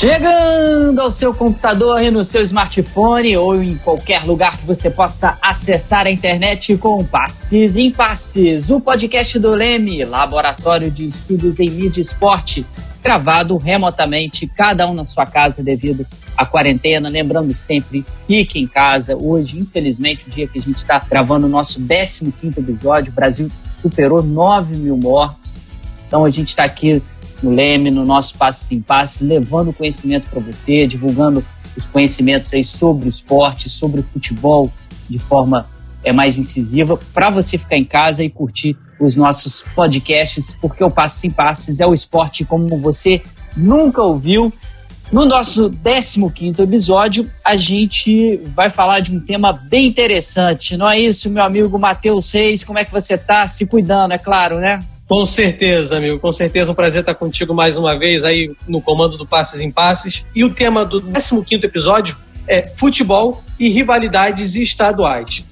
Chegando ao seu computador e no seu smartphone ou em qualquer lugar que você possa acessar a internet com Passes em Passes, o podcast do Leme, Laboratório de Estudos em Mídia e Esporte, gravado remotamente, cada um na sua casa devido à quarentena. Lembrando sempre, fique em casa. Hoje, infelizmente, o dia que a gente está gravando o nosso 15 episódio, o Brasil superou 9 mil mortos. Então a gente está aqui no Leme, no nosso Passe em Passe, levando conhecimento para você, divulgando os conhecimentos aí sobre o esporte, sobre o futebol de forma é, mais incisiva, para você ficar em casa e curtir os nossos podcasts, porque o Passe em Passes é o esporte como você nunca ouviu. No nosso 15 episódio, a gente vai falar de um tema bem interessante. Não é isso, meu amigo Matheus Seis? Como é que você está? Se cuidando, é claro, né? Com certeza, amigo. Com certeza, um prazer estar contigo mais uma vez aí no comando do Passes em Passes. E o tema do 15 episódio é futebol e rivalidades estaduais.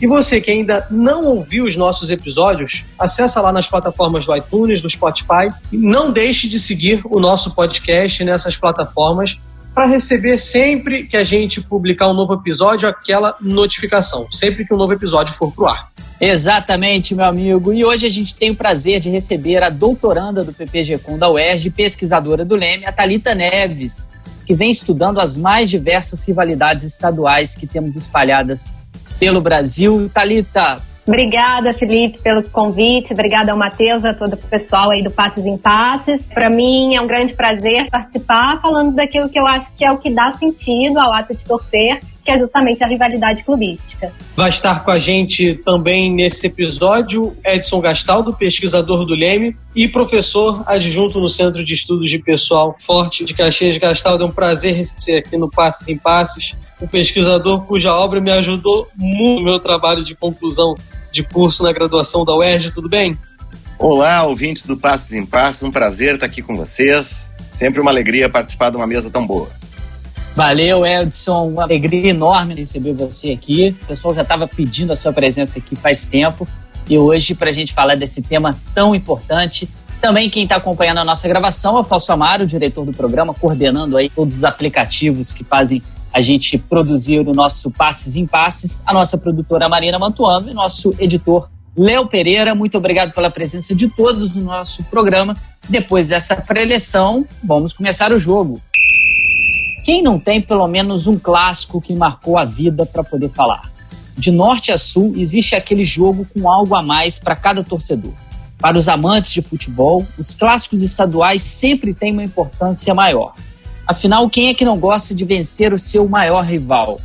E você que ainda não ouviu os nossos episódios, acessa lá nas plataformas do iTunes, do Spotify e não deixe de seguir o nosso podcast nessas plataformas para receber sempre que a gente publicar um novo episódio aquela notificação, sempre que um novo episódio for pro ar. Exatamente, meu amigo. E hoje a gente tem o prazer de receber a doutoranda do PPG-Com da UERJ, pesquisadora do Leme, a Talita Neves, que vem estudando as mais diversas rivalidades estaduais que temos espalhadas pelo Brasil. Talita, Obrigada, Felipe, pelo convite. Obrigada ao Matheus, a todo o pessoal aí do Passes em Passes. Para mim é um grande prazer participar falando daquilo que eu acho que é o que dá sentido ao ato de torcer, que é justamente a rivalidade clubística. Vai estar com a gente também nesse episódio Edson Gastaldo, pesquisador do Leme e professor adjunto no Centro de Estudos de Pessoal Forte de Caxias. Gastaldo, é um prazer receber aqui no Passes em Passes um pesquisador cuja obra me ajudou muito no meu trabalho de conclusão de curso na graduação da UERJ, tudo bem? Olá, ouvintes do Passos em Passos, um prazer estar aqui com vocês. Sempre uma alegria participar de uma mesa tão boa. Valeu, Edson. Uma alegria enorme receber você aqui. O pessoal já estava pedindo a sua presença aqui faz tempo. E hoje, para a gente falar desse tema tão importante, também quem está acompanhando a nossa gravação é o Fausto Amaro, diretor do programa, coordenando aí todos os aplicativos que fazem a gente produzir o nosso Passes em Passes, a nossa produtora Marina Mantuano e nosso editor Léo Pereira. Muito obrigado pela presença de todos no nosso programa. Depois dessa preleção, vamos começar o jogo. Quem não tem pelo menos um clássico que marcou a vida para poder falar? De norte a sul, existe aquele jogo com algo a mais para cada torcedor. Para os amantes de futebol, os clássicos estaduais sempre têm uma importância maior. Afinal, quem é que não gosta de vencer o seu maior rival?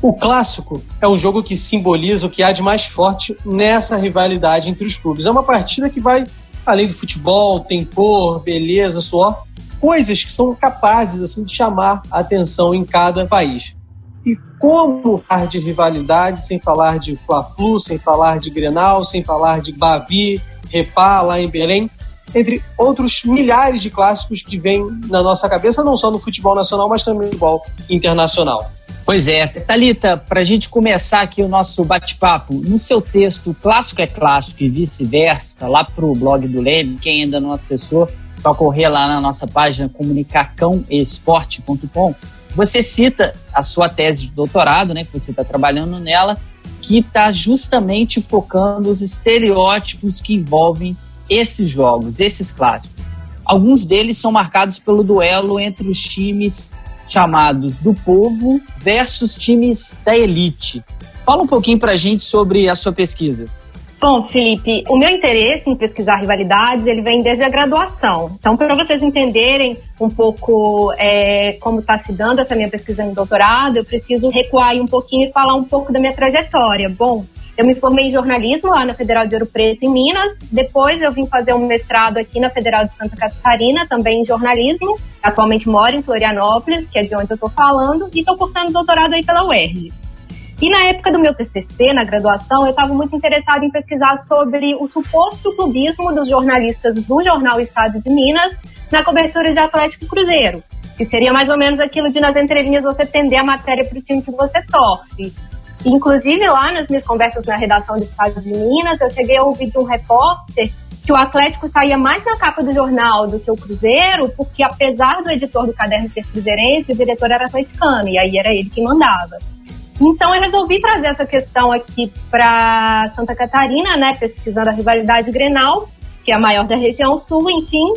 O clássico é um jogo que simboliza o que há de mais forte nessa rivalidade entre os clubes. É uma partida que vai além do futebol, tem cor, beleza, suor, coisas que são capazes assim de chamar a atenção em cada país. E como falar de rivalidade sem falar de Fla-Flu, sem falar de Grenal, sem falar de Bavi, Repá lá em Belém? entre outros milhares de clássicos que vêm na nossa cabeça, não só no futebol nacional, mas também no futebol internacional. Pois é. Thalita, para a gente começar aqui o nosso bate-papo, no seu texto Clássico é Clássico e vice-versa, lá para o blog do Leme, quem ainda não acessou, só correr lá na nossa página comunicacãoesporte.com, você cita a sua tese de doutorado, né, que você está trabalhando nela, que está justamente focando os estereótipos que envolvem esses jogos, esses clássicos. Alguns deles são marcados pelo duelo entre os times chamados do povo versus times da elite. Fala um pouquinho para a gente sobre a sua pesquisa. Bom, Felipe, o meu interesse em pesquisar rivalidades ele vem desde a graduação. Então, para vocês entenderem um pouco é, como está se dando essa minha pesquisa no doutorado, eu preciso recuar um pouquinho e falar um pouco da minha trajetória. Bom, eu me formei em jornalismo lá na Federal de Ouro Preto, em Minas. Depois eu vim fazer um mestrado aqui na Federal de Santa Catarina, também em jornalismo. Atualmente moro em Florianópolis, que é de onde eu estou falando, e estou cursando doutorado aí pela UERJ. E na época do meu TCC, na graduação, eu estava muito interessada em pesquisar sobre o suposto clubismo dos jornalistas do jornal Estado de Minas na cobertura de Atlético Cruzeiro, que seria mais ou menos aquilo de nas entrelinhas você tender a matéria para o time que você torce. Inclusive, lá nas minhas conversas na redação do Estado de Minas, eu cheguei a ouvir de um repórter que o Atlético saía mais na capa do jornal do que o Cruzeiro, porque apesar do editor do caderno ser cruzeirense, o diretor era atleticano, e aí era ele que mandava. Então eu resolvi trazer essa questão aqui para Santa Catarina, né, pesquisando a rivalidade Grenal, que é a maior da região sul, enfim.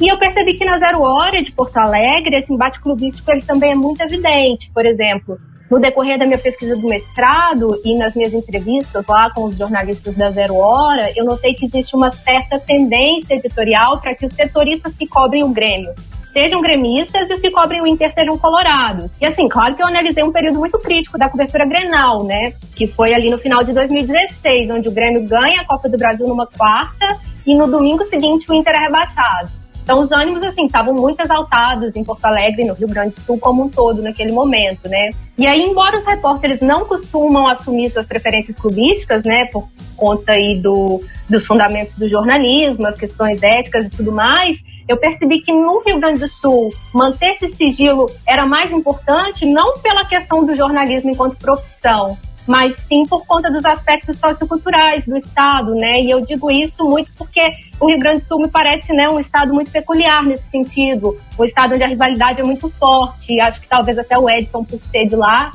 E eu percebi que na Zero Hora de Porto Alegre, esse embate clubístico ele também é muito evidente. Por exemplo, no decorrer da minha pesquisa do mestrado e nas minhas entrevistas lá com os jornalistas da Zero Hora, eu notei que existe uma certa tendência editorial para que os setoristas que cobrem o Grêmio sejam gremistas e os que cobrem o Inter sejam colorados. E assim, claro que eu analisei um período muito crítico da cobertura Grenal, né? Que foi ali no final de 2016, onde o Grêmio ganha a Copa do Brasil numa quarta e no domingo seguinte o Inter é rebaixado. Então os ânimos, assim, estavam muito exaltados em Porto Alegre, no Rio Grande do Sul como um todo naquele momento, né? E aí, embora os repórteres não costumam assumir suas preferências clubísticas, né, por conta aí do, dos fundamentos do jornalismo, as questões éticas e tudo mais, eu percebi que no Rio Grande do Sul manter esse sigilo era mais importante, não pela questão do jornalismo enquanto profissão, mas sim por conta dos aspectos socioculturais do estado, né? E eu digo isso muito porque o Rio Grande do Sul me parece, né, um estado muito peculiar nesse sentido, um estado onde a rivalidade é muito forte. Acho que talvez até o Edson, por ser de lá,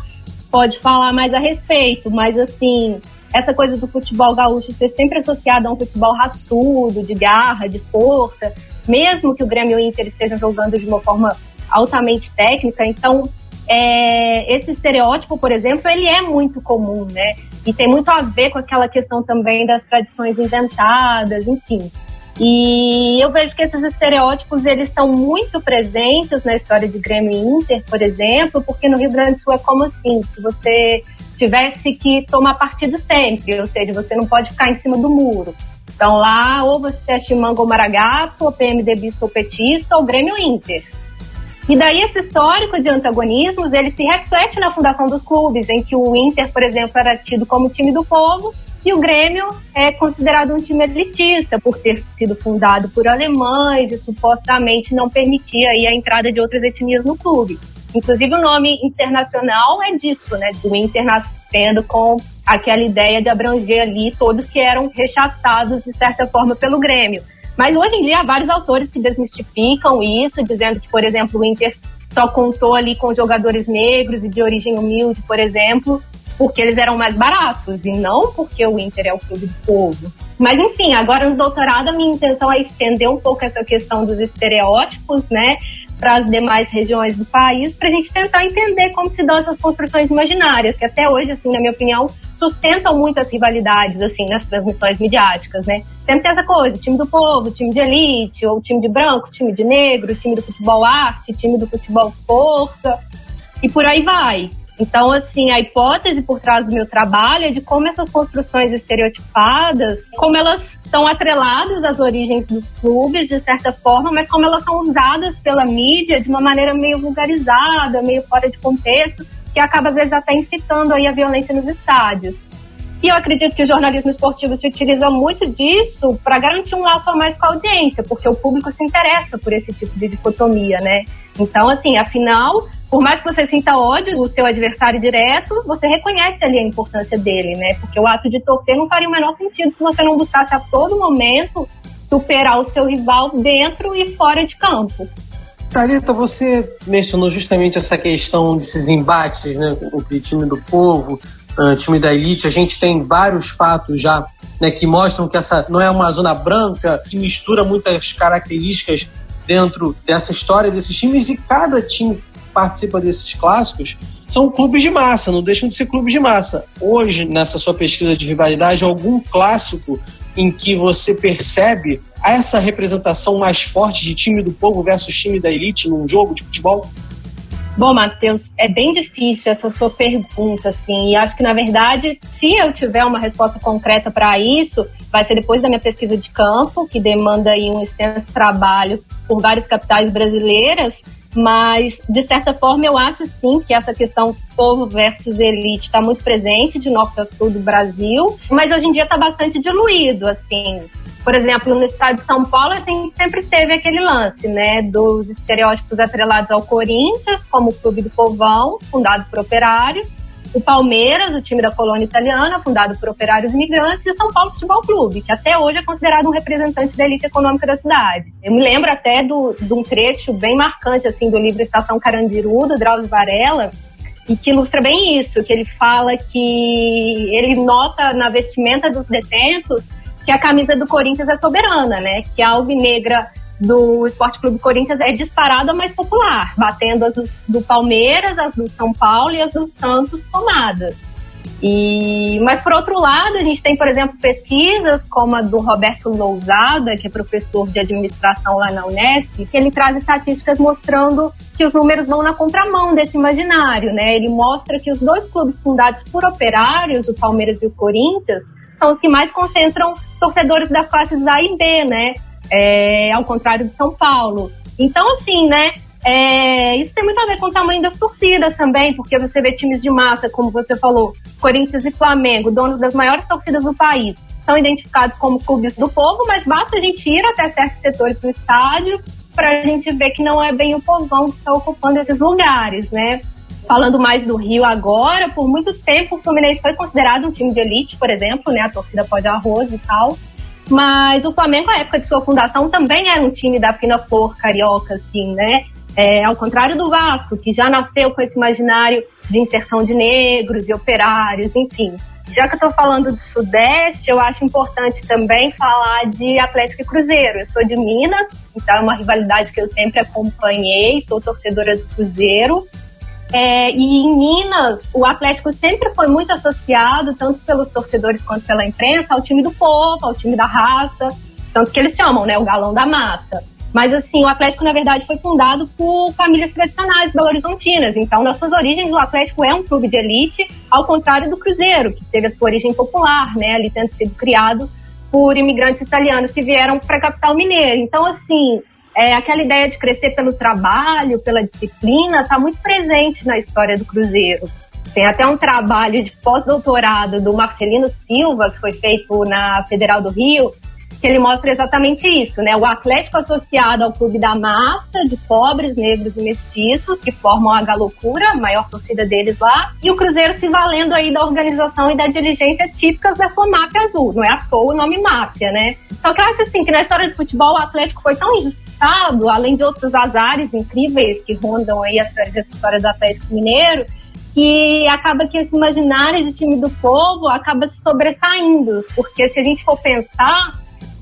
pode falar mais a respeito, mas assim, essa coisa do futebol gaúcho ser sempre associado a um futebol raçudo, de garra, de força, mesmo que o Grêmio e o Inter estejam jogando de uma forma altamente técnica, então é, esse estereótipo, por exemplo, ele é muito comum, né? E tem muito a ver com aquela questão também das tradições inventadas, enfim. E eu vejo que esses estereótipos eles estão muito presentes na história de Grêmio e Inter, por exemplo, porque no Rio Grande do Sul é como assim, se você tivesse que tomar partido sempre, ou seja, você não pode ficar em cima do muro. Então lá, ou você é Chimango ou Maragato, ou PMDBista ou petista, ou Grêmio Inter. E daí esse histórico de antagonismos, ele se reflete na fundação dos clubes, em que o Inter, por exemplo, era tido como time do povo e o Grêmio é considerado um time elitista por ter sido fundado por alemães e supostamente não permitia a entrada de outras etnias no clube. Inclusive o nome internacional é disso, né, do Inter nascendo com aquela ideia de abranger ali todos que eram rechaçados de certa forma pelo Grêmio. Mas hoje em dia há vários autores que desmistificam isso, dizendo que, por exemplo, o Inter só contou ali com jogadores negros e de origem humilde, por exemplo, porque eles eram mais baratos e não porque o Inter é o clube do povo. Mas enfim, agora no doutorado a minha intenção é estender um pouco essa questão dos estereótipos, né, para as demais regiões do país, para a gente tentar entender como se dão essas construções imaginárias, que até hoje, assim, na minha opinião, sustentam muitas rivalidades, assim, nas transmissões midiáticas, né? Sempre tem essa coisa, time do povo, time de elite, ou time de branco, time de negro, time do futebol arte, time do futebol força, e por aí vai. Então, assim, a hipótese por trás do meu trabalho é de como essas construções estereotipadas, como elas estão atreladas às origens dos clubes, de certa forma, mas como elas são usadas pela mídia de uma maneira meio vulgarizada, meio fora de contexto, que acaba, às vezes, até incitando aí a violência nos estádios. E eu acredito que o jornalismo esportivo se utiliza muito disso para garantir um laço a mais com a audiência, porque o público se interessa por esse tipo de dicotomia, né? Então, assim, afinal, por mais que você sinta ódio do seu adversário direto, você reconhece ali a importância dele, né? Porque o ato de torcer não faria o menor sentido se você não buscasse a todo momento superar o seu rival dentro e fora de campo. Tarita, você mencionou justamente essa questão desses embates né, entre time do povo, time da elite. A gente tem vários fatos já né, que mostram que essa não é uma zona branca, que mistura muitas características dentro dessa história desses times e cada time participa desses clássicos são clubes de massa, não deixam de ser clubes de massa. Hoje, nessa sua pesquisa de rivalidade, algum clássico em que você percebe essa representação mais forte de time do povo versus time da elite num jogo de futebol? Bom, Matheus, é bem difícil essa sua pergunta, assim, e acho que, na verdade, se eu tiver uma resposta concreta para isso, vai ser depois da minha pesquisa de campo, que demanda aí um extenso trabalho por várias capitais brasileiras, mas, de certa forma, eu acho sim que essa questão povo versus elite está muito presente de norte a sul do Brasil, mas hoje em dia está bastante diluído, assim. Por exemplo, no estado de São Paulo, assim, sempre teve aquele lance, né, dos estereótipos atrelados ao Corinthians, como o Clube do Povão, fundado por operários, o Palmeiras, o time da colônia italiana, fundado por operários imigrantes, e o São Paulo Futebol Clube, que até hoje é considerado um representante da elite econômica da cidade. Eu me lembro até do, de um trecho bem marcante assim do livro Estação Carandiru, do Drauzio Varela, e que ilustra bem isso, que ele fala que ele nota na vestimenta dos detentos que a camisa do Corinthians é soberana, né? Que a alvinegra do Esporte Clube Corinthians é disparada mais popular, batendo as do Palmeiras, as do São Paulo e as do Santos somadas. E, mas, por outro lado, a gente tem, por exemplo, pesquisas como a do Roberto Lousada, que é professor de administração lá na Unesp, que ele traz estatísticas mostrando que os números vão na contramão desse imaginário. Né? Ele mostra que os dois clubes fundados por operários, o Palmeiras e o Corinthians, são os que mais concentram torcedores das classes A e B, né? É, ao contrário de São Paulo. Então, assim, né? É, isso tem muito a ver com o tamanho das torcidas também, porque você vê times de massa, como você falou, Corinthians e Flamengo, donos das maiores torcidas do país, são identificados como clubes do povo, mas basta a gente ir até certos setores do estádio para a gente ver que não é bem o povão que está ocupando esses lugares, né? Falando mais do Rio agora, por muito tempo o Fluminense foi considerado um time de elite, por exemplo, né? A torcida pode arroz e tal. Mas o Flamengo, na época de sua fundação, também era um time da fina carioca, assim, né? É, ao contrário do Vasco, que já nasceu com esse imaginário de inserção de negros e operários, enfim. Já que eu estou falando do Sudeste, eu acho importante também falar de Atlético e Cruzeiro. Eu sou de Minas, então é uma rivalidade que eu sempre acompanhei, sou torcedora do Cruzeiro. É, e em Minas, o Atlético sempre foi muito associado, tanto pelos torcedores quanto pela imprensa, ao time do povo, ao time da raça, tanto que eles chamam, né, o galão da massa. Mas assim, o Atlético, na verdade, foi fundado por famílias tradicionais belo-horizontinas. Então, nas suas origens, o Atlético é um clube de elite, ao contrário do Cruzeiro, que teve a sua origem popular, né, ali tendo sido criado por imigrantes italianos que vieram para a capital mineira. Então, assim, é, aquela ideia de crescer pelo trabalho, pela disciplina, está muito presente na história do Cruzeiro. Tem até um trabalho de pós-doutorado do Marcelino Silva, que foi feito na Federal do Rio, que ele mostra exatamente isso, né? O Atlético associado ao clube da massa de pobres, negros e mestiços, que formam a Galocura, a maior torcida deles lá, e o Cruzeiro se valendo aí da organização e da diligência típicas da sua máfia azul. Não é à toa o nome máfia, né? Só que eu acho assim que na história do futebol o Atlético foi tão injustiçado, além de outros azares incríveis que rondam aí a história do Atlético Mineiro, que acaba que esse imaginário de time do povo acaba se sobressaindo, porque se a gente for pensar,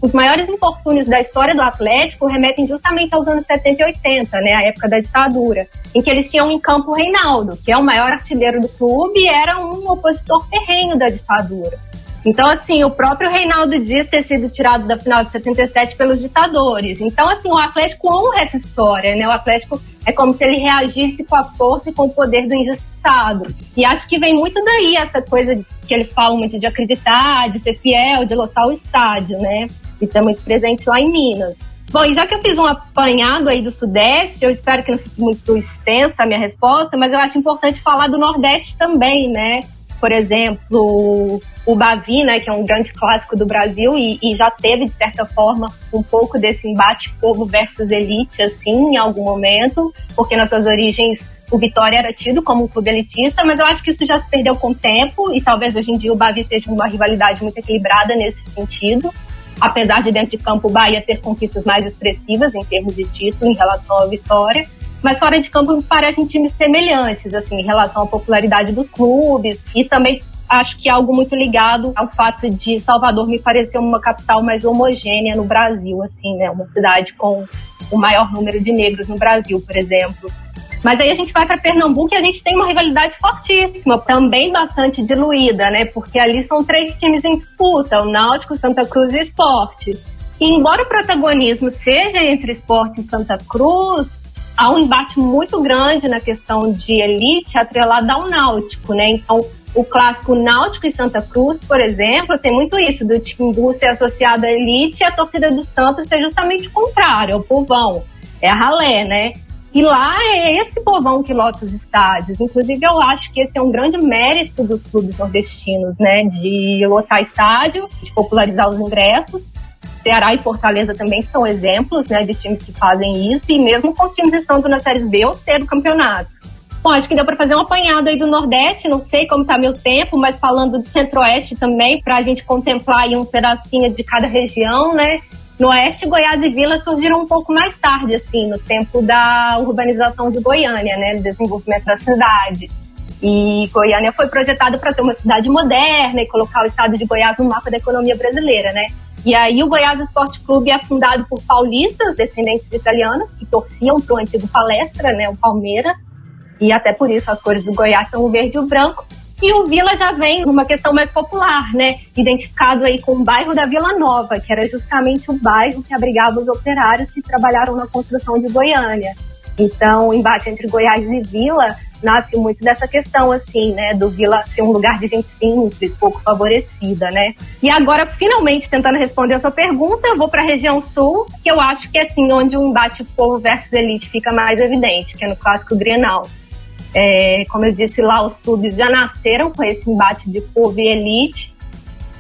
os maiores infortúnios da história do Atlético remetem justamente aos anos 70 e 80, né, a época da ditadura, em que eles tinham em campo o Reinaldo, que é o maior artilheiro do clube e era um opositor ferrenho da ditadura. Então, assim, o próprio Reinaldo diz ter sido tirado da final de 77 pelos ditadores. Então, assim, o Atlético honra essa história, né? O Atlético é como se ele reagisse com a força e com o poder do injustiçado. E acho que vem muito daí essa coisa que eles falam muito de acreditar, de ser fiel, de lotar o estádio, né? Isso é muito presente lá em Minas. Bom, e já que eu fiz um apanhado aí do Sudeste, eu espero que não fique muito extensa a minha resposta, mas eu acho importante falar do Nordeste também, né? Por exemplo, o Bavi, né, que é um grande clássico do Brasil e, e, já teve, de certa forma, um pouco desse embate povo versus elite, assim, em algum momento, porque nas suas origens o Vitória era tido como um clube elitista, mas eu acho que isso já se perdeu com o tempo e talvez hoje em dia o Bavi seja uma rivalidade muito equilibrada nesse sentido. Apesar de dentro de campo o Bahia ter conquistas mais expressivas em termos de título em relação à vitória, mas fora de campo parecem times semelhantes, assim, em relação à popularidade dos clubes e também acho que é algo muito ligado ao fato de Salvador me parecer uma capital mais homogênea no Brasil, assim, né, uma cidade com o maior número de negros no Brasil, por exemplo. Mas aí a gente vai para Pernambuco e a gente tem uma rivalidade fortíssima, também bastante diluída, né? Porque ali são três times em disputa: o Náutico, Santa Cruz e Esporte. E embora o protagonismo seja entre Esporte e Santa Cruz, há um embate muito grande na questão de elite atrelada ao Náutico, né? Então, o clássico Náutico e Santa Cruz, por exemplo, tem muito isso, do Timbu ser associado à elite e a torcida do Santos ser justamente o contrário, é o povão, é a ralé, né? E lá é esse povão que lota os estádios. Inclusive, eu acho que esse é um grande mérito dos clubes nordestinos, né? De lotar estádio, de popularizar os ingressos. Ceará e Fortaleza também são exemplos, né? De times que fazem isso. E mesmo com os times estando na Série B ou C do campeonato. Bom, acho que deu para fazer um apanhado aí do Nordeste, não sei como está meu tempo, mas falando do Centro-Oeste também, para a gente contemplar aí um pedacinho de cada região, né? No Oeste, Goiás e Vila surgiram um pouco mais tarde, assim, no tempo da urbanização de Goiânia, né? Do desenvolvimento da cidade. E Goiânia foi projetada para ter uma cidade moderna e colocar o estado de Goiás no mapa da economia brasileira, né? E aí o Goiás Esporte Clube é fundado por paulistas, descendentes de italianos, que torciam para o antigo palestra, né, o Palmeiras, e até por isso as cores do Goiás são o verde e o branco. E o Vila já vem numa questão mais popular, né? Identificado aí com o bairro da Vila Nova, que era justamente o bairro que abrigava os operários que trabalharam na construção de Goiânia. Então, o embate entre Goiás e Vila nasce muito dessa questão, assim, né, do Vila ser um lugar de gente simples, pouco favorecida, né. E agora, finalmente, tentando responder a sua pergunta, eu vou para a região sul, que eu acho que é, assim, onde o embate povo versus elite fica mais evidente, que é no clássico Grenal. É, como eu disse lá, os clubes já nasceram com esse embate de povo e elite,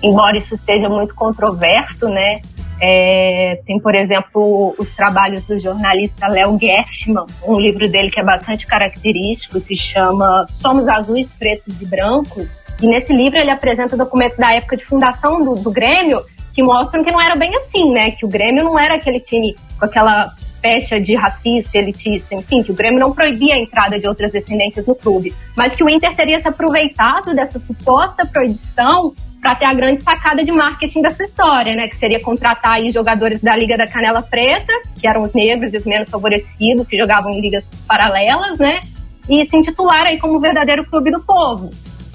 embora isso seja muito controverso, né? É, tem, por exemplo, os trabalhos do jornalista Léo Gershman, um livro dele que é bastante característico, se chama Somos Azuis, Pretos e Brancos. E nesse livro ele apresenta documentos da época de fundação do, do Grêmio que mostram que não era bem assim, né? Que o Grêmio não era aquele time com aquela pecha de racista, elitista, enfim, que o Grêmio não proibia a entrada de outras descendências no clube, mas que o Inter teria se aproveitado dessa suposta proibição para ter a grande sacada de marketing dessa história, né? Que seria contratar aí jogadores da Liga da Canela Preta, que eram os negros e os menos favorecidos, que jogavam em ligas paralelas, né? E se intitular aí como o verdadeiro clube do povo.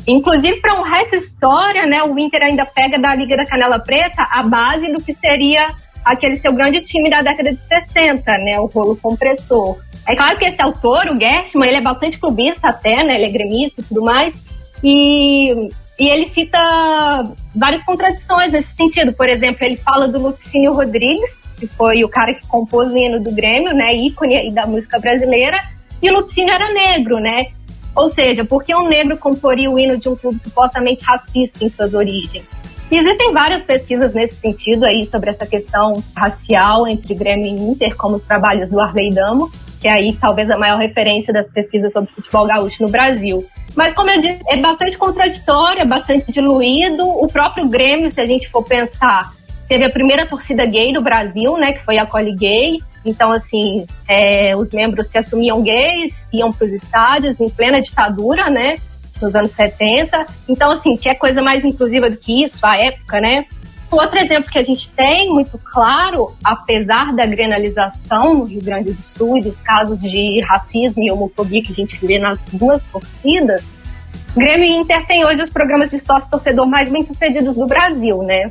Inclusive, para honrar essa história, né, o Inter ainda pega da Liga da Canela Preta a base do que seria aquele seu grande time da década de 60, né, o rolo compressor. É claro que esse autor, o Gershman, ele é bastante clubista até, né, ele é gremista e tudo mais, e e ele cita várias contradições nesse sentido. Por exemplo, ele fala do Lupicínio Rodrigues, que foi o cara que compôs o hino do Grêmio, né, ícone da música brasileira, e o Lupicínio era negro, né? Ou seja, por que um negro comporia o hino de um clube supostamente racista em suas origens? E existem várias pesquisas nesse sentido aí sobre essa questão racial entre Grêmio e Inter, como os trabalhos do Arley Damo, que é aí talvez a maior referência das pesquisas sobre futebol gaúcho no Brasil. Mas, como eu disse, é bastante contraditório, é bastante diluído. O próprio Grêmio, se a gente for pensar, teve a primeira torcida gay do Brasil, né, que foi a Coli Gay. Então, assim, é, os membros se assumiam gays, iam para os estádios em plena ditadura, né, nos anos 70. Então, assim, que é coisa mais inclusiva do que isso, a época, né? Outro exemplo que a gente tem muito claro, apesar da grenalização no Rio Grande do Sul e dos casos de racismo e homofobia que a gente vê nas duas torcidas, Grêmio e Inter têm hoje os programas de sócio-torcedor mais bem-sucedidos do Brasil, né?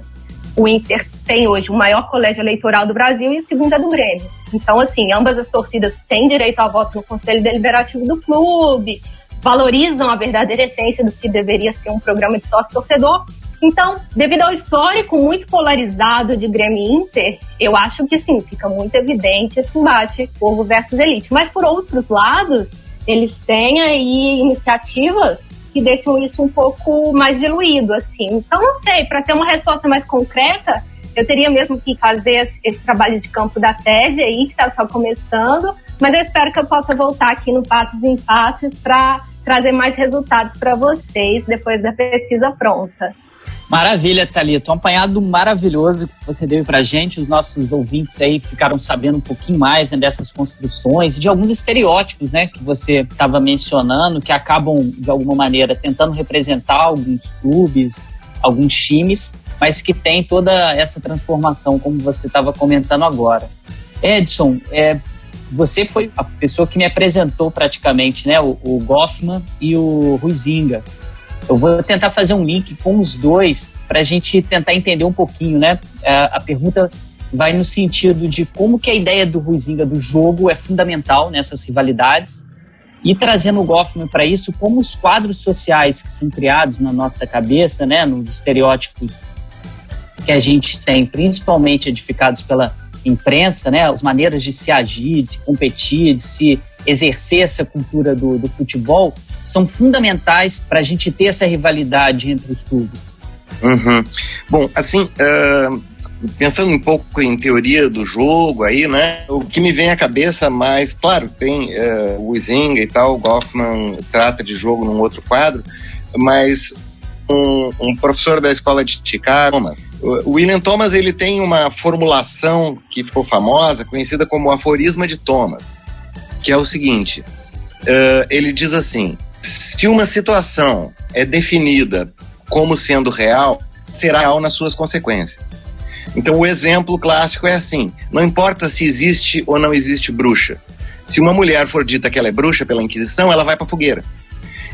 O Inter tem hoje o maior colégio eleitoral do Brasil e o segundo é do Grêmio. Então, assim, ambas as torcidas têm direito a voto no Conselho Deliberativo do clube, valorizam a verdadeira essência do que deveria ser um programa de sócio-torcedor então, devido ao histórico muito polarizado de Grêmio e Inter, eu acho que sim, fica muito evidente esse embate povo versus elite. Mas por outros lados, eles têm aí iniciativas que deixam isso um pouco mais diluído, assim. Então, não sei, para ter uma resposta mais concreta, eu teria mesmo que fazer esse trabalho de campo da tese aí, que está só começando, mas eu espero que eu possa voltar aqui no Passos em Passos para trazer mais resultados para vocês depois da pesquisa pronta. Maravilha, Thalita. Um apanhado maravilhoso que você deu pra gente. Os nossos ouvintes aí ficaram sabendo um pouquinho mais né, dessas construções de alguns estereótipos, né, que você estava mencionando, que acabam, de alguma maneira, tentando representar alguns clubes, alguns times, mas que tem toda essa transformação, como você estava comentando agora. Edson, é, você foi a pessoa que me apresentou praticamente, né, o, o Goffman e o Ruizinga. Eu vou tentar fazer um link com os dois para a gente tentar entender um pouquinho, né? A, a, pergunta vai no sentido de como que a ideia do Ruizinga do jogo é fundamental nessas rivalidades e trazendo o Goffman para isso, como os quadros sociais que são criados na nossa cabeça, né, nos estereótipos que a gente tem, principalmente edificados pela imprensa, né, as maneiras de se agir, de se competir, de se exercer essa cultura do, do futebol, são fundamentais para a gente ter essa rivalidade entre os clubes? Uhum. Bom, assim, uh, pensando um pouco em teoria do jogo aí, né? O que me vem à cabeça mais, claro, tem uh, o Izinga e tal, o Goffman trata de jogo num outro quadro, mas um, um professor da escola de Chicago, o William Thomas ele tem uma formulação que ficou famosa, conhecida como aforisma de Thomas, que é o seguinte: uh, ele diz assim, se uma situação é definida como sendo real, será real nas suas consequências. Então, o exemplo clássico é assim: não importa se existe ou não existe bruxa. Se uma mulher for dita que ela é bruxa pela Inquisição, ela vai para fogueira.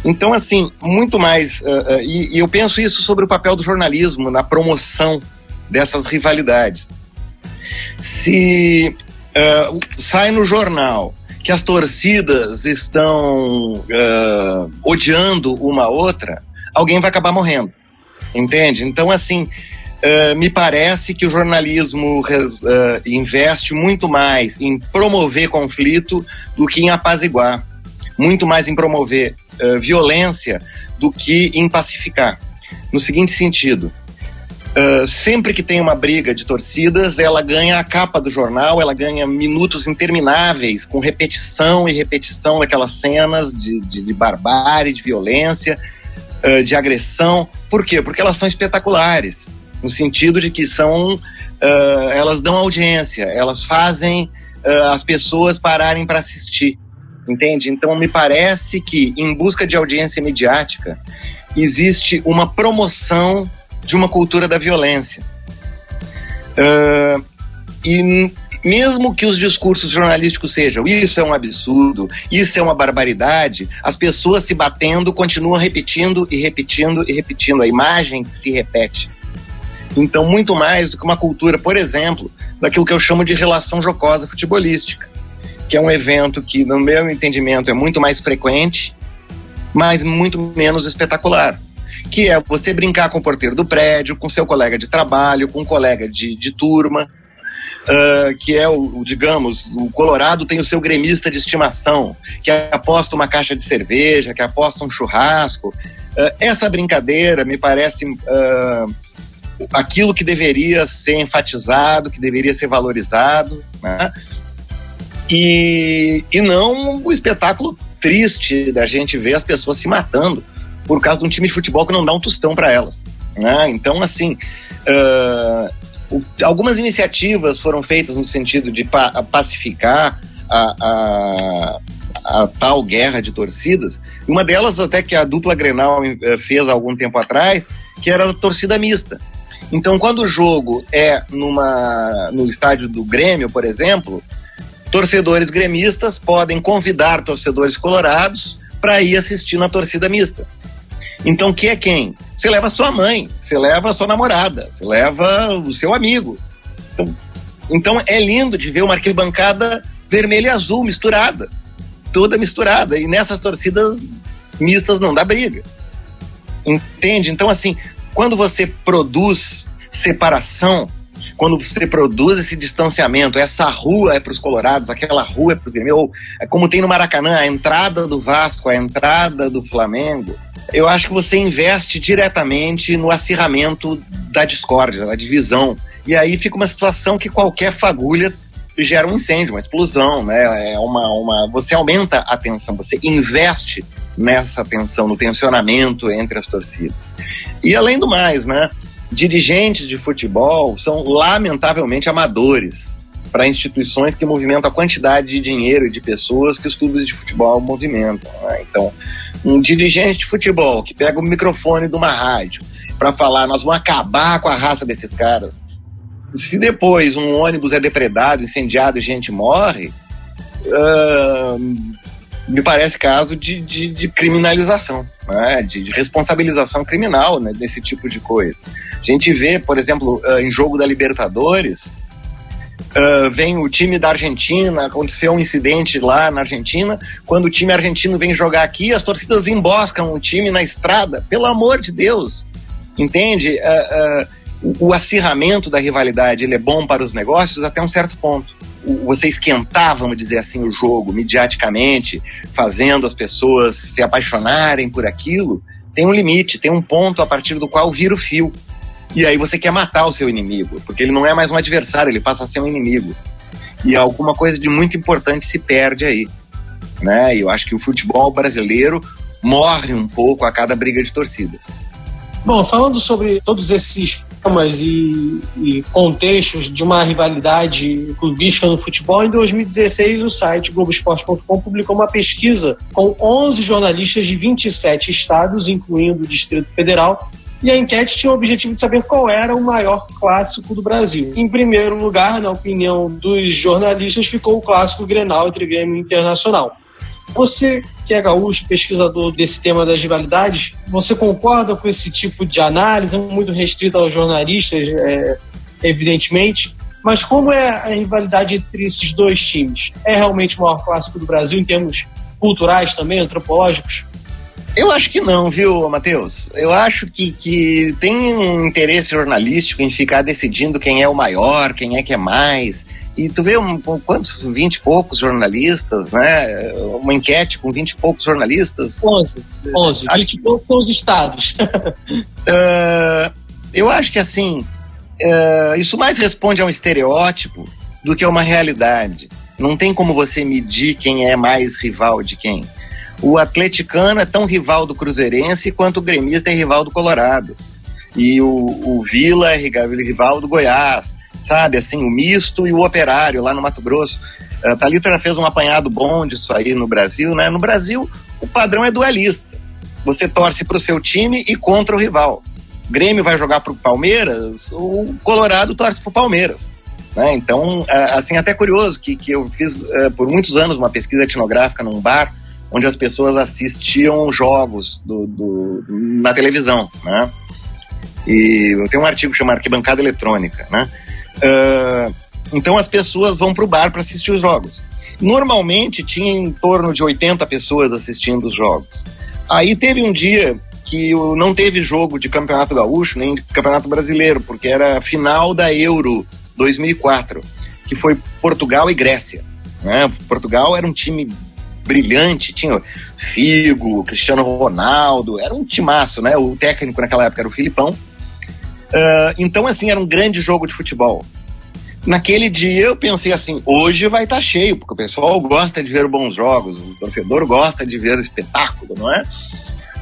Então, assim, muito mais. Uh, uh, e, e, eu penso isso sobre o papel do jornalismo na promoção dessas rivalidades. Se uh, sai no jornal que as torcidas estão odiando uma outra, alguém vai acabar morrendo. Entende? Então, assim, Uh, me parece que o jornalismo uh, investe muito mais em promover conflito do que em apaziguar, muito mais em promover uh, violência do que em pacificar. No seguinte sentido, sempre que tem uma briga de torcidas, ela ganha a capa do jornal, ela ganha minutos intermináveis com repetição e repetição daquelas cenas de, de, de barbárie, de violência, de agressão. Por quê? Porque elas são espetaculares no sentido de que são uh, elas dão audiência, elas fazem uh, as pessoas pararem para assistir, entende? Então me parece que em busca de audiência mediática existe uma promoção de uma cultura da violência. Uh, e mesmo que os discursos jornalísticos sejam isso é um absurdo, isso é uma barbaridade, as pessoas se batendo continuam repetindo e repetindo e repetindo. A imagem se repete. Então, muito mais do que uma cultura, por exemplo, daquilo que eu chamo de relação jocosa futebolística, que é um evento que, no meu entendimento, é muito mais frequente, mas muito menos espetacular. Que é você brincar com o porteiro do prédio, com seu colega de trabalho, com um colega de, de turma, Uh, que é o, digamos, o Colorado tem o seu gremista de estimação, que aposta uma caixa de cerveja, que aposta um churrasco. Uh, essa brincadeira me parece uh, aquilo que deveria ser enfatizado, que deveria ser valorizado, né? E, e não o espetáculo triste da gente ver as pessoas se matando por causa de um time de futebol que não dá um tostão para elas. Né? Então, assim, uh, algumas iniciativas foram feitas no sentido de pa pacificar a, a, a, tal guerra de torcidas. Uma delas, até que a dupla Grenal eh, fez há algum tempo atrás, que era a torcida mista. Então, quando o jogo é numa, no estádio do Grêmio, por exemplo, torcedores gremistas podem convidar torcedores colorados para ir assistir na torcida mista. Então, que é quem? Você leva sua mãe, você leva sua namorada, você leva o seu amigo. Então, então é lindo de ver uma arquibancada vermelha e azul misturada, toda misturada. E nessas torcidas mistas não dá briga. Entende? Então, assim, quando você produz separação, quando você produz esse distanciamento, essa rua é para os colorados, aquela rua é para os Grêmio, ou é como tem no Maracanã, a entrada do Vasco, a entrada do Flamengo, eu acho que você investe diretamente no acirramento da discórdia, da divisão. E aí fica uma situação que qualquer fagulha gera um incêndio, uma explosão, né? É uma, uma, você aumenta a tensão, você investe nessa tensão, no tensionamento entre as torcidas. E além do mais, né? Dirigentes de futebol são lamentavelmente amadores para instituições que movimentam a quantidade de dinheiro e de pessoas que os clubes de futebol movimentam. Né? Então, um dirigente de futebol que pega o microfone de uma rádio para falar, nós vamos acabar com a raça desses caras. Se depois um ônibus é depredado, incendiado e gente morre, uh, me parece caso de, de, de criminalização, né? de, de, responsabilização criminal né? desse tipo de coisa. A gente vê, por exemplo, uh, em jogo da Libertadores, uh, vem o time da Argentina, aconteceu um incidente lá na Argentina, quando o time argentino vem jogar aqui, as torcidas emboscam o time na estrada, pelo amor de Deus, entende? Uh, o, acirramento da rivalidade ele é bom para os negócios até um certo ponto você esquentar, vamos dizer assim, o jogo mediaticamente, fazendo as pessoas se apaixonarem por aquilo, tem um limite, tem um ponto a partir do qual vira o fio. E aí você quer matar o seu inimigo, porque ele não é mais um adversário, ele passa a ser um inimigo. E alguma coisa de muito importante se perde aí. Né? E eu acho que o futebol brasileiro morre um pouco a cada briga de torcidas. Bom, falando sobre todos esses temas e, e, contextos de uma rivalidade clubística no futebol, em 2016 o site Globoesporte.com publicou uma pesquisa com 11 jornalistas de 27 estados, incluindo o Distrito Federal, e a enquete tinha o objetivo de saber qual era o maior clássico do Brasil. Em primeiro lugar, na opinião dos jornalistas, ficou o clássico Grenal entre Grêmio Internacional. Você, que é gaúcho, pesquisador desse tema das rivalidades, você concorda com esse tipo de análise, muito restrita aos jornalistas, é, evidentemente, mas como é a rivalidade entre esses dois times? É realmente o maior clássico do Brasil em termos culturais também, antropológicos? Eu acho que não, viu, Matheus? Eu acho que, que tem um interesse jornalístico em ficar decidindo quem é o maior, quem é que é mais. E tu vê um, quantos, vinte e poucos jornalistas, né? Uma enquete com vinte e poucos jornalistas. Onze. Onze. Vinte e poucos são os estados. uh, eu acho que assim, uh, isso mais responde a um estereótipo do que a uma realidade. Não tem como você medir quem é mais rival de quem. O atleticano é tão rival do cruzeirense quanto o gremista é rival do Colorado. E o, o Vila é rival do Goiás, sabe? Assim, o misto e o operário lá no Mato Grosso. A Thalita fez um apanhado bom disso aí no Brasil, né? No Brasil, o padrão é dualista. Você torce para o seu time e contra o rival. O Grêmio vai jogar para o Palmeiras, o Colorado torce para o Palmeiras. Né? Então, assim, até curioso que, que eu fiz uh, por muitos anos uma pesquisa etnográfica num bar onde as pessoas assistiam jogos do, do, na televisão, né? E tem um artigo chamado Arquibancada Eletrônica, né? Uh, então as pessoas vão para o bar para assistir os jogos. Normalmente tinha em torno de 80 pessoas assistindo os jogos. Aí teve um dia que não teve jogo de Campeonato Gaúcho nem de Campeonato Brasileiro, porque era a final da Euro 2004, que foi Portugal e Grécia. Né? Portugal era um time brilhante, tinha Figo, Cristiano Ronaldo, era um timaço, né? O técnico naquela época era o Filipão. Uh, então, assim, era um grande jogo de futebol. Naquele dia eu pensei assim, hoje vai estar tá cheio, porque o pessoal gosta de ver bons jogos, o torcedor gosta de ver espetáculo, não é?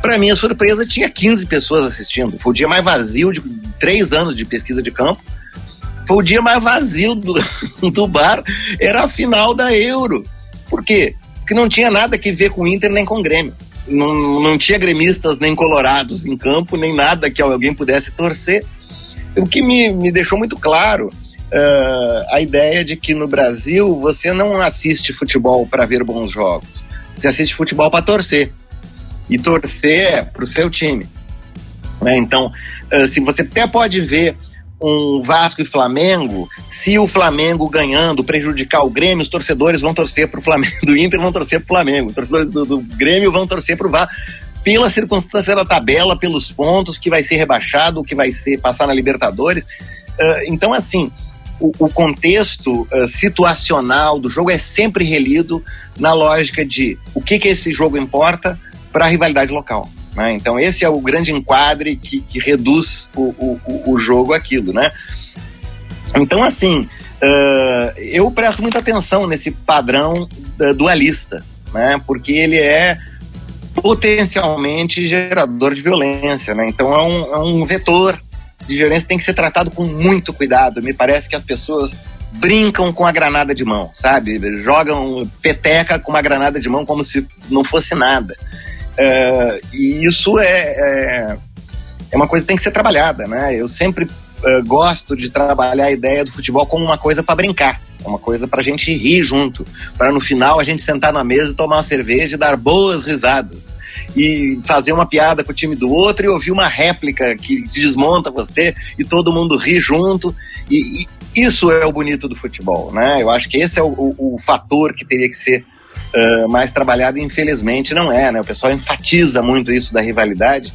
Para minha surpresa, tinha 15 pessoas assistindo. Foi o dia mais vazio de três anos de pesquisa de campo. Foi o dia mais vazio do, do bar. Era a final da Euro. Por quê? que não tinha nada que ver com o Inter nem com o Grêmio. Não, não tinha gremistas nem colorados em campo, nem nada que alguém pudesse torcer. O que me, me deixou muito claro uh, a ideia de que no Brasil você não assiste futebol para ver bons jogos, você assiste futebol para torcer. E torcer é para o seu time. Né? Então, uh, se você até pode ver um Vasco e Flamengo, se o Flamengo ganhando prejudicar o Grêmio, os torcedores vão torcer para o Flamengo, do Inter vão torcer para o Flamengo, os torcedores do, do Grêmio vão torcer para o Vasco, pela circunstância da tabela, pelos pontos que vai ser rebaixado, que vai ser passar na Libertadores. Uh, então, assim, o, o contexto uh, situacional do jogo é sempre relido na lógica de o que, que esse jogo importa para a rivalidade local. Né? Então esse é o grande enquadre que, que reduz o, o, o jogo aquilo, né? Então assim, uh, eu presto muita atenção nesse padrão dualista, né? Porque ele é potencialmente gerador de violência, né? Então é um, é um vetor de violência tem que ser tratado com muito cuidado. Me parece que as pessoas brincam com a granada de mão, sabe? Jogam peteca com uma granada de mão como se não fosse nada. É, e isso é, é, é, uma coisa que tem que ser trabalhada, né? Eu sempre uh, gosto de trabalhar a ideia do futebol como uma coisa para brincar, uma coisa para a gente rir junto, para no final a gente sentar na mesa tomar uma cerveja e dar boas risadas e fazer uma piada com o time do outro e ouvir uma réplica que desmonta você e todo mundo ri junto. E, e isso é o bonito do futebol, né? Eu acho que esse é o, o, o fator que teria que ser uh, mais trabalhado, infelizmente não é, né? O pessoal enfatiza muito isso da rivalidade,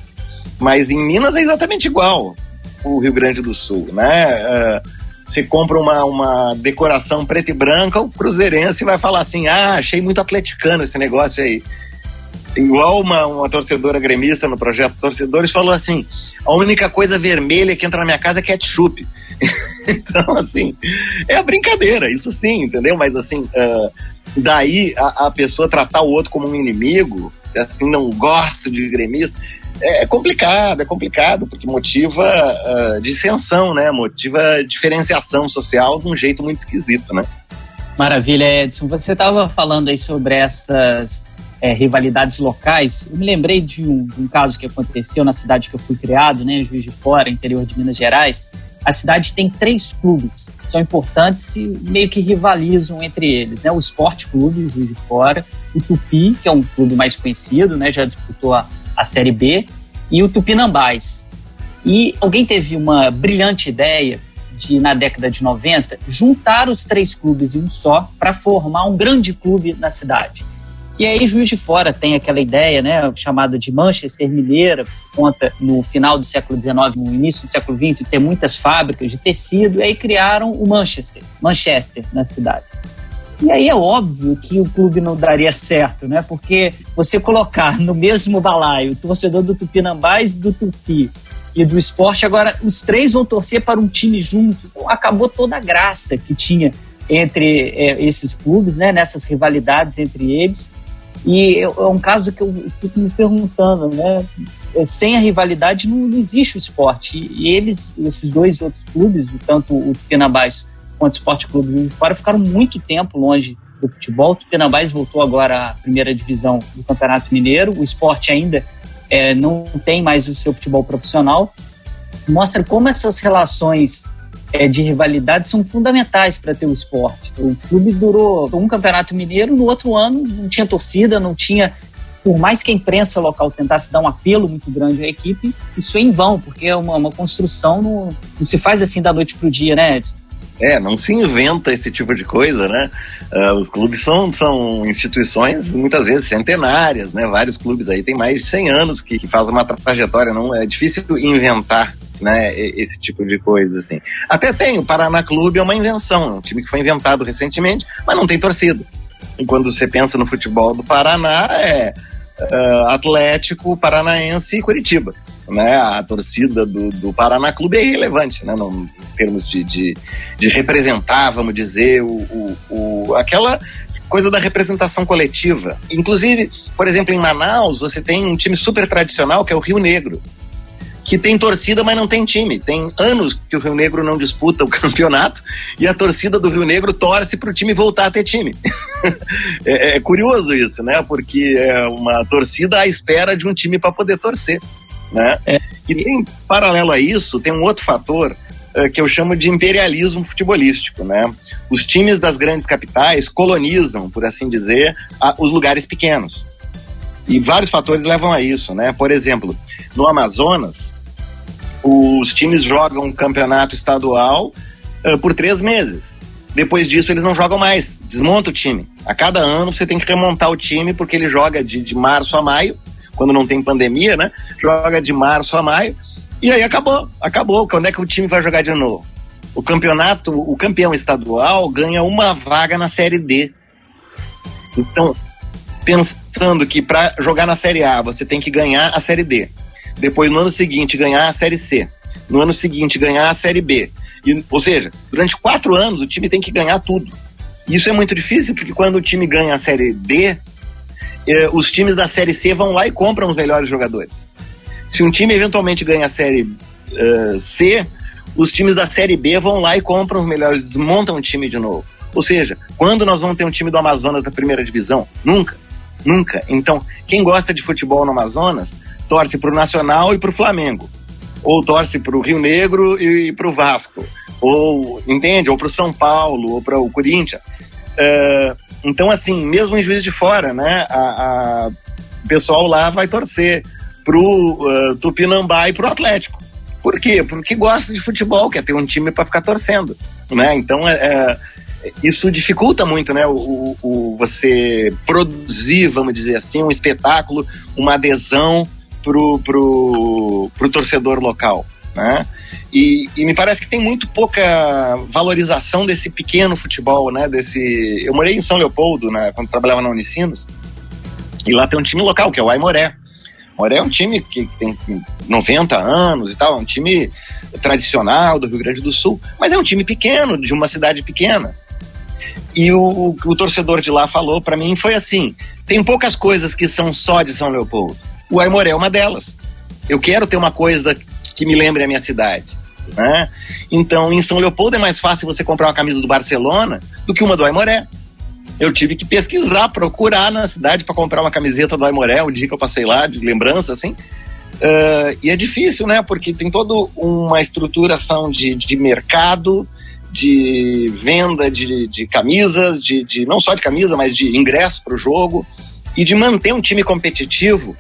mas em Minas é exatamente igual o Rio Grande do Sul, né? Uh, você compra uma, uma decoração preta e branca, o cruzeirense vai falar assim, ah, achei muito atleticano esse negócio aí. Igual uma, uma torcedora gremista no projeto Torcedores falou assim, A única coisa vermelha que entra na minha casa é ketchup. então, assim, é a brincadeira, isso sim, entendeu? Mas, assim, uh, daí a, a, pessoa tratar o outro como um inimigo, assim, não gosto de gremista, é complicado, é complicado, porque motiva uh, dissensão, né? Motiva diferenciação social de um jeito muito esquisito, né? Maravilha, Edson. Você estava falando aí sobre essas é, rivalidades locais. Eu me lembrei de um, de um, caso que aconteceu na cidade que eu fui criado, né, Juiz de Fora, interior de Minas Gerais. A cidade tem três clubes que são importantes e meio que rivalizam entre eles, né? O Esporte Clube Juiz de Fora, o Tupi, que é um clube mais conhecido, né, já disputou a, a Série B, e o Tupinambás. E alguém teve uma brilhante ideia de, na década de 90, juntar os três clubes em um só para formar um grande clube na cidade. E aí, Juiz de Fora tem aquela ideia, né, chamada de Manchester Mineira, conta no final do século XIX, no início do século XX, ter muitas fábricas de tecido, e aí criaram o Manchester, Manchester na cidade. E aí é óbvio que o clube não daria certo, né? Porque você colocar no mesmo balaio o torcedor do Tupinambás do Tupi e do esporte. Agora, os três vão torcer para um time junto. Então, acabou toda a graça que tinha entre é, esses clubes, né, nessas rivalidades entre eles. E é, um caso que eu fico me perguntando, né? É, sem a rivalidade não, existe o esporte. E eles, esses dois outros clubes, tanto o Tupinambás quanto o Esporte Clube de Fora, ficaram muito tempo longe do futebol. O Tupinambás voltou agora à primeira divisão do Campeonato Mineiro. O esporte ainda é, não tem mais o seu futebol profissional, mostra como essas relações é, de rivalidade são fundamentais para ter o esporte. O clube durou um campeonato mineiro, no outro ano não tinha torcida, não tinha. Por mais que a imprensa local tentasse dar um apelo muito grande à equipe, isso é em vão, porque é uma, uma construção, não, não se faz assim da noite para o dia, né, Ed? É, não se inventa esse tipo de coisa, né? Uh, os clubes são, são instituições muitas vezes centenárias, né? Vários clubes aí têm mais de 100 anos que, que fazem uma trajetória, não é difícil inventar né, esse tipo de coisa, assim. Até tem, o Paraná Clube é uma invenção, é um time que foi inventado recentemente, mas não tem torcida. E quando você pensa no futebol do Paraná, é uh, Atlético, Paranaense e Curitiba né, a torcida do, do Paraná Clube é irrelevante, né, em termos de, de, de representar, vamos dizer, o, o, o, aquela coisa da representação coletiva. Inclusive, por exemplo, em Manaus, você tem um time super tradicional que é o Rio Negro, que tem torcida, mas não tem time. Tem anos que o Rio Negro não disputa o campeonato e a torcida do Rio Negro torce para o time voltar a ter time. é, é curioso isso, né? Porque é uma torcida à espera de um time para poder torcer. Né? É. E tem, paralelo a isso, tem um outro fator uh, que eu chamo de imperialismo futebolístico. Né? Os times das grandes capitais colonizam, por assim dizer, a, os lugares pequenos. E vários fatores levam a isso. Né? Por exemplo, no Amazonas, os times jogam um campeonato estadual uh, por três meses. Depois disso, eles não jogam mais, desmonta o time. A cada ano você tem que remontar o time, porque ele joga de, de março a maio, quando não tem pandemia, né? Joga de março a maio. E aí acabou, acabou. Quando é que o time vai jogar de novo? O campeonato, o campeão estadual ganha uma vaga na Série D. Então, pensando que para jogar na Série A você tem que ganhar a Série D. Depois, no ano seguinte, ganhar a Série C. No ano seguinte, ganhar a Série B. E, ou seja, durante quatro anos o time tem que ganhar tudo. E isso é muito difícil, porque quando o time ganha a Série D, eh, os times da Série C vão lá e compram os melhores jogadores. Se um time eventualmente ganha a Série uh, C, os times da Série B vão lá e compram os melhores, desmontam o time de novo. Ou seja, quando nós vamos ter um time do Amazonas da primeira divisão? Nunca. Nunca. Então, quem gosta de futebol no Amazonas, torce para o Nacional e para o Flamengo. Ou torce para o Rio Negro e para o Vasco. Ou, entende? Ou para o São Paulo, ou para o Corinthians. Uh, então, assim, mesmo em Juiz de Fora, né, a, a o pessoal lá vai torcer pro uh, Tupinambá e pro Atlético. Por quê? Porque gosta de futebol, quer ter um time para ficar torcendo, né? Então, é, é, isso dificulta muito, né, o, o, você produzir, vamos dizer assim, um espetáculo, uma adesão pro, pro, pro torcedor local, né? E, e, me parece que tem muito pouca valorização desse pequeno futebol, né? Desse... Eu morei em São Leopoldo, né, quando trabalhava na Unicinos, e lá tem um time local, que é o Aimoré. Moré é um time que tem 90 anos e tal, é um time tradicional do Rio Grande do Sul, mas é um time pequeno, de uma cidade pequena. E o, o torcedor de lá falou para mim foi assim: tem poucas coisas que são só de São Leopoldo. O Aimoré é uma delas. Eu quero ter uma coisa que me lembre a minha cidade. Né? Então, em São Leopoldo é mais fácil você comprar uma camisa do Barcelona do que uma do Aimoré. Eu tive que pesquisar, procurar na cidade para comprar uma camiseta do Aimoré, o dia que eu passei lá, de lembrança, assim. Uh, e é difícil, né? Porque tem toda uma estruturação de, de mercado, de venda de, de camisas, de, de não só de camisa, mas de ingresso para o jogo. E de manter um time competitivo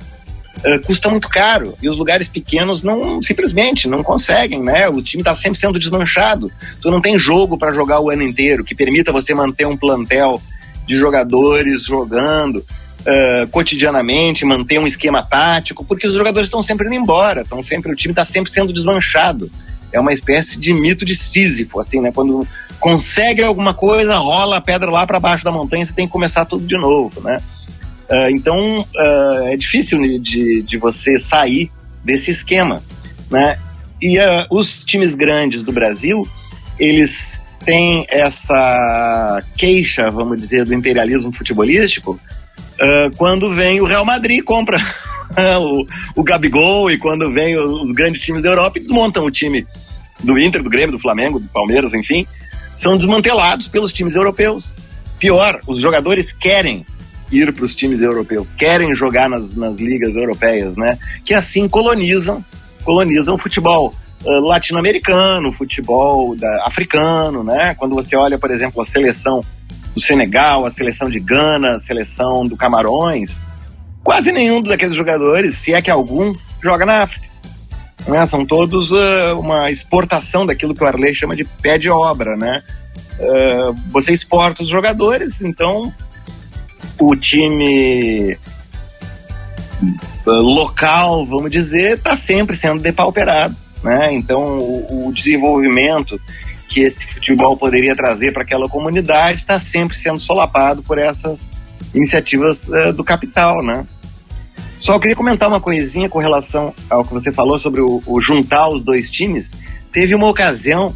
uh, custa muito caro. E os lugares pequenos não simplesmente não conseguem, né? O time está sempre sendo desmanchado. Tu não tem jogo para jogar o ano inteiro que permita você manter um plantel de jogadores jogando uh, cotidianamente, manter um esquema tático, porque os jogadores estão sempre indo embora, estão sempre o time está sempre sendo desmanchado. É uma espécie de mito de Sísifo, assim, né? Quando consegue alguma coisa, rola a pedra lá para baixo da montanha, você tem que começar tudo de novo, né? Uh, então uh, é difícil de, de você sair desse esquema, né? E uh, os times grandes do Brasil, eles têm essa queixa, vamos dizer, do imperialismo futebolístico, quando vem o Real Madrid compra o, o Gabigol e quando vem os grandes times da Europa e desmontam o time do Inter, do Grêmio, do Flamengo, do Palmeiras, enfim, são desmantelados pelos times europeus. Pior, os jogadores querem ir para os times europeus, querem jogar nas, nas ligas europeias, né? Que assim colonizam, colonizam o futebol uh, latino-americano, futebol da, africano, né? Quando você olha, por exemplo, a seleção do Senegal, a seleção de Gana, a seleção do Camarões, quase nenhum daqueles jogadores, se é que algum, joga na África. Né? São todos uh, uma exportação daquilo que o Arley chama de pé de obra, né? Uh, você exporta os jogadores, então o time local, vamos dizer, está sempre sendo depauperado. Né? Então, o, o, desenvolvimento que esse futebol poderia trazer para aquela comunidade está sempre sendo solapado por essas iniciativas uh, do capital. Né? Só queria comentar uma coisinha com relação ao que você falou sobre o, o juntar os dois times. Teve uma ocasião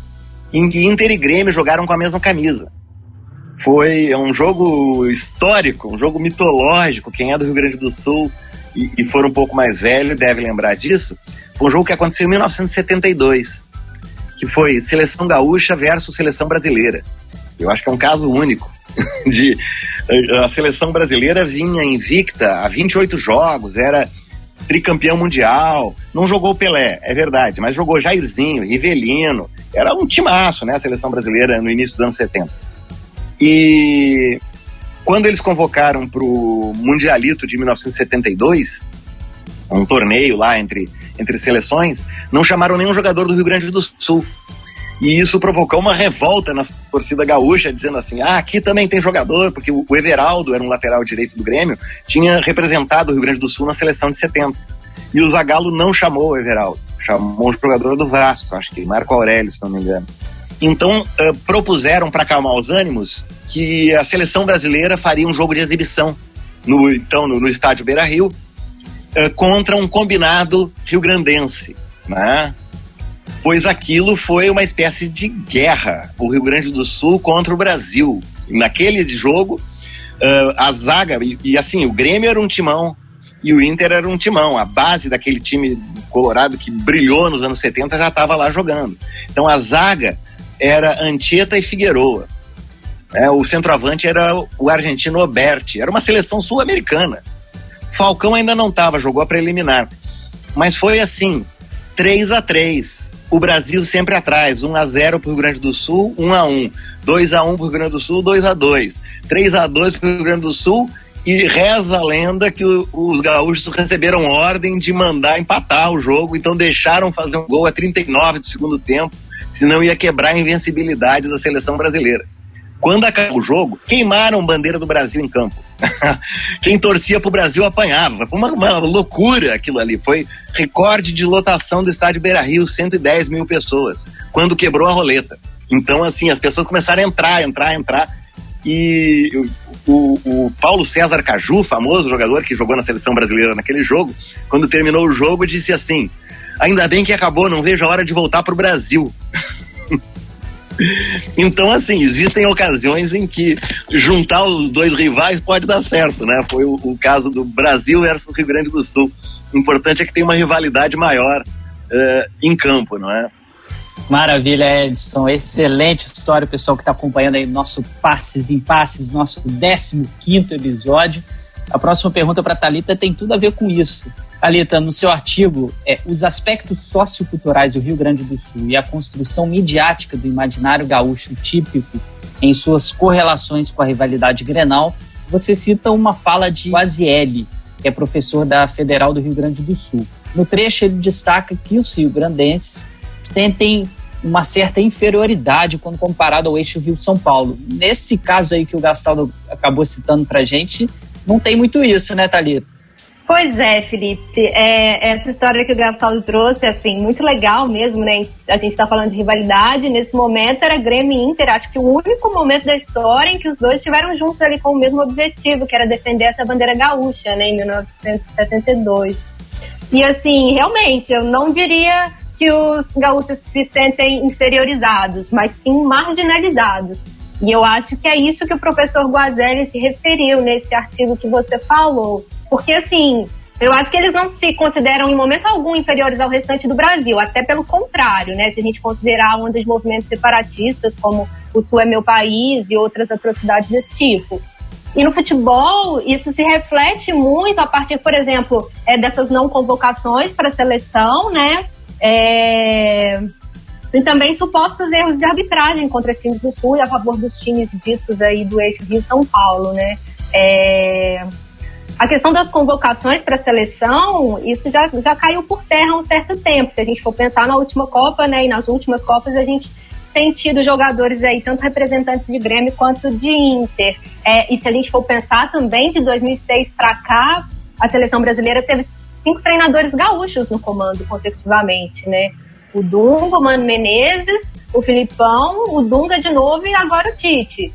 em que Inter e Grêmio jogaram com a mesma camisa. Foi um jogo histórico, um jogo mitológico. Quem é do Rio Grande do Sul e, e for um pouco mais velho deve lembrar disso. Foi um jogo que aconteceu em 1972, que foi Seleção Gaúcha versus Seleção Brasileira. Eu acho que é um caso único de a seleção brasileira vinha invicta há 28 jogos, era tricampeão mundial, não jogou Pelé, é verdade, mas jogou Jairzinho, Rivelino, era um timaço, né, a seleção brasileira no início dos anos 70. E quando eles convocaram para o Mundialito de 1972, um torneio lá entre, entre seleções, não chamaram nenhum jogador do Rio Grande do Sul. E isso provocou uma revolta na torcida gaúcha, dizendo assim: ah, aqui também tem jogador, porque o Everaldo era um lateral direito do Grêmio, tinha representado o Rio Grande do Sul na seleção de 70. E o Zagallo não chamou o Everaldo, chamou um jogador do Vasco, acho que Marco Aurélio, se não me engano. Então, uh, propuseram para acalmar os ânimos que a seleção brasileira faria um jogo de exibição no, então, no, no estádio Beira Rio uh, contra um combinado rio-grandense. Né? Pois aquilo foi uma espécie de guerra, o Rio Grande do Sul contra o Brasil. Naquele jogo, uh, a zaga, e, e, assim, o Grêmio era um timão e o Inter era um timão. A base daquele time colorado que brilhou nos anos 70 já estava lá jogando. Então a zaga era Anchieta e Figueroa. É, o centroavante era o argentino Oberti. Era uma seleção sul-americana. Falcão ainda não estava, jogou a preliminar. Mas foi assim, 3 a 3 o Brasil sempre atrás, 1 a 0 para o Rio Grande do Sul, 1 a 1, 2 a 1 para o Rio Grande do Sul, 2 a 2, 3 a 2 para o Rio Grande do Sul e reza a lenda que o, os gaúchos receberam ordem de mandar empatar o jogo, então deixaram fazer um gol a 39 do segundo tempo, senão ia quebrar a invencibilidade da seleção brasileira. Quando acabou o jogo, queimaram bandeira do Brasil em campo. Quem torcia pro Brasil apanhava. Foi uma, uma, loucura aquilo ali. Foi recorde de lotação do estádio Beira Rio, 110 mil pessoas, quando quebrou a roleta. Então, assim, as pessoas começaram a entrar, entrar, entrar. E o, o, Paulo César Caju, famoso jogador que jogou na seleção brasileira naquele jogo, quando terminou o jogo, disse assim: Ainda bem que acabou, não vejo a hora de voltar para o Brasil. então, assim, existem ocasiões em que juntar os dois rivais pode dar certo, né? Foi o, o caso do Brasil versus Rio Grande do Sul. O importante é que tem uma rivalidade maior uh, em campo, não é? Maravilha, Edson. Excelente história, pessoal que está acompanhando aí nosso Passes em Passes, nosso 15 episódio. A próxima pergunta para a Thalita tem tudo a ver com isso. Thalita, no seu artigo, é, os aspectos socioculturais do Rio Grande do Sul e a construção midiática do imaginário gaúcho típico em suas correlações com a rivalidade Grenal, você cita uma fala de Guazielli, que é professor da Federal do Rio Grande do Sul. No trecho, ele destaca que os rio-grandenses sentem uma certa inferioridade quando comparado ao eixo Rio-São Paulo. Nesse caso aí que o Gastaldo acabou citando para gente, não tem muito isso, né, Thalita? Pois é, Felipe. É, essa história que o Gastaldo trouxe, assim, muito legal mesmo, né? A gente está falando de rivalidade. Nesse momento era Grêmio e Inter. Acho que o único momento da história em que os dois estiveram juntos ali com o mesmo objetivo, que era defender essa bandeira gaúcha, né? Em 1972. E assim, realmente, eu não diria que os gaúchos se sentem inferiorizados, mas sim marginalizados. E eu acho que é isso que o professor Guazelli se referiu nesse artigo que você falou. Porque, assim, eu acho que eles não se consideram em momento algum inferiores ao restante do Brasil, até pelo contrário, né? Se a gente considerar um dos movimentos separatistas, como o Sul é meu país e outras atrocidades desse tipo. E no futebol, isso se reflete muito a partir, por exemplo, é, dessas não convocações para a seleção, né? É... E também supostos erros de arbitragem contra times do Sul e a favor dos times ditos aí do eixo Rio-São Paulo, né? É... A questão das convocações para a seleção, isso já, já caiu por terra há um certo tempo. Se a gente for pensar na última Copa, né, e nas últimas Copas, a gente tem tido jogadores aí, tanto representantes de Grêmio quanto de Inter. É, e se a gente for pensar também, de 2006 para cá, a seleção brasileira teve cinco treinadores gaúchos no comando consecutivamente, né? O Dunga, o Mano Menezes, o Filipão, o Dunga de novo e agora o Tite.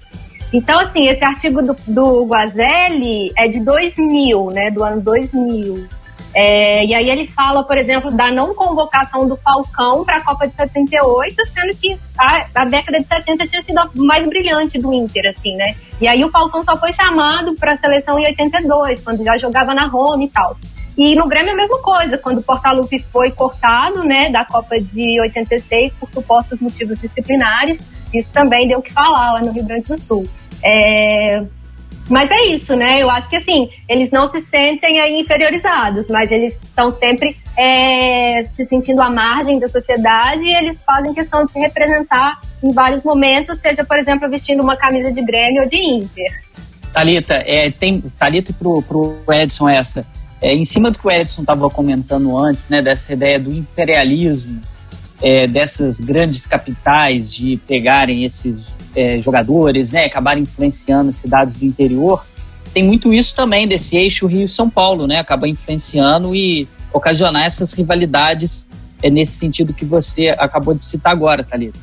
Então, assim, esse artigo do, do Guazelli é de 2000, né? Do ano 2000. É, e aí ele fala, por exemplo, da não convocação do Falcão para a Copa de 78, sendo que a, a, década de 70 tinha sido a mais brilhante do Inter, assim, né? E aí o Falcão só foi chamado para a seleção em 82, quando já jogava na Roma e tal. E no Grêmio é a mesma coisa, quando o Portaluppi foi cortado, né, da Copa de 86 por supostos motivos disciplinares, isso também deu o que falar lá no Rio Grande do Sul. É... Mas é isso, né? Eu acho que assim, eles não se sentem aí inferiorizados, mas eles estão sempre é, se sentindo à margem da sociedade e eles fazem questão de se representar em vários momentos, seja, por exemplo, vestindo uma camisa de Grêmio ou de Inter. Thalita, é, tem, Thalita pro, pro Edson essa. É, em cima do que o Edson estava comentando antes, né, dessa ideia do imperialismo, é, dessas grandes capitais de pegarem esses é, jogadores, né, acabarem influenciando cidades do interior, tem muito isso também desse eixo Rio-São Paulo, né, acaba influenciando e ocasionar essas rivalidades é, nesse sentido que você acabou de citar agora, Thalita.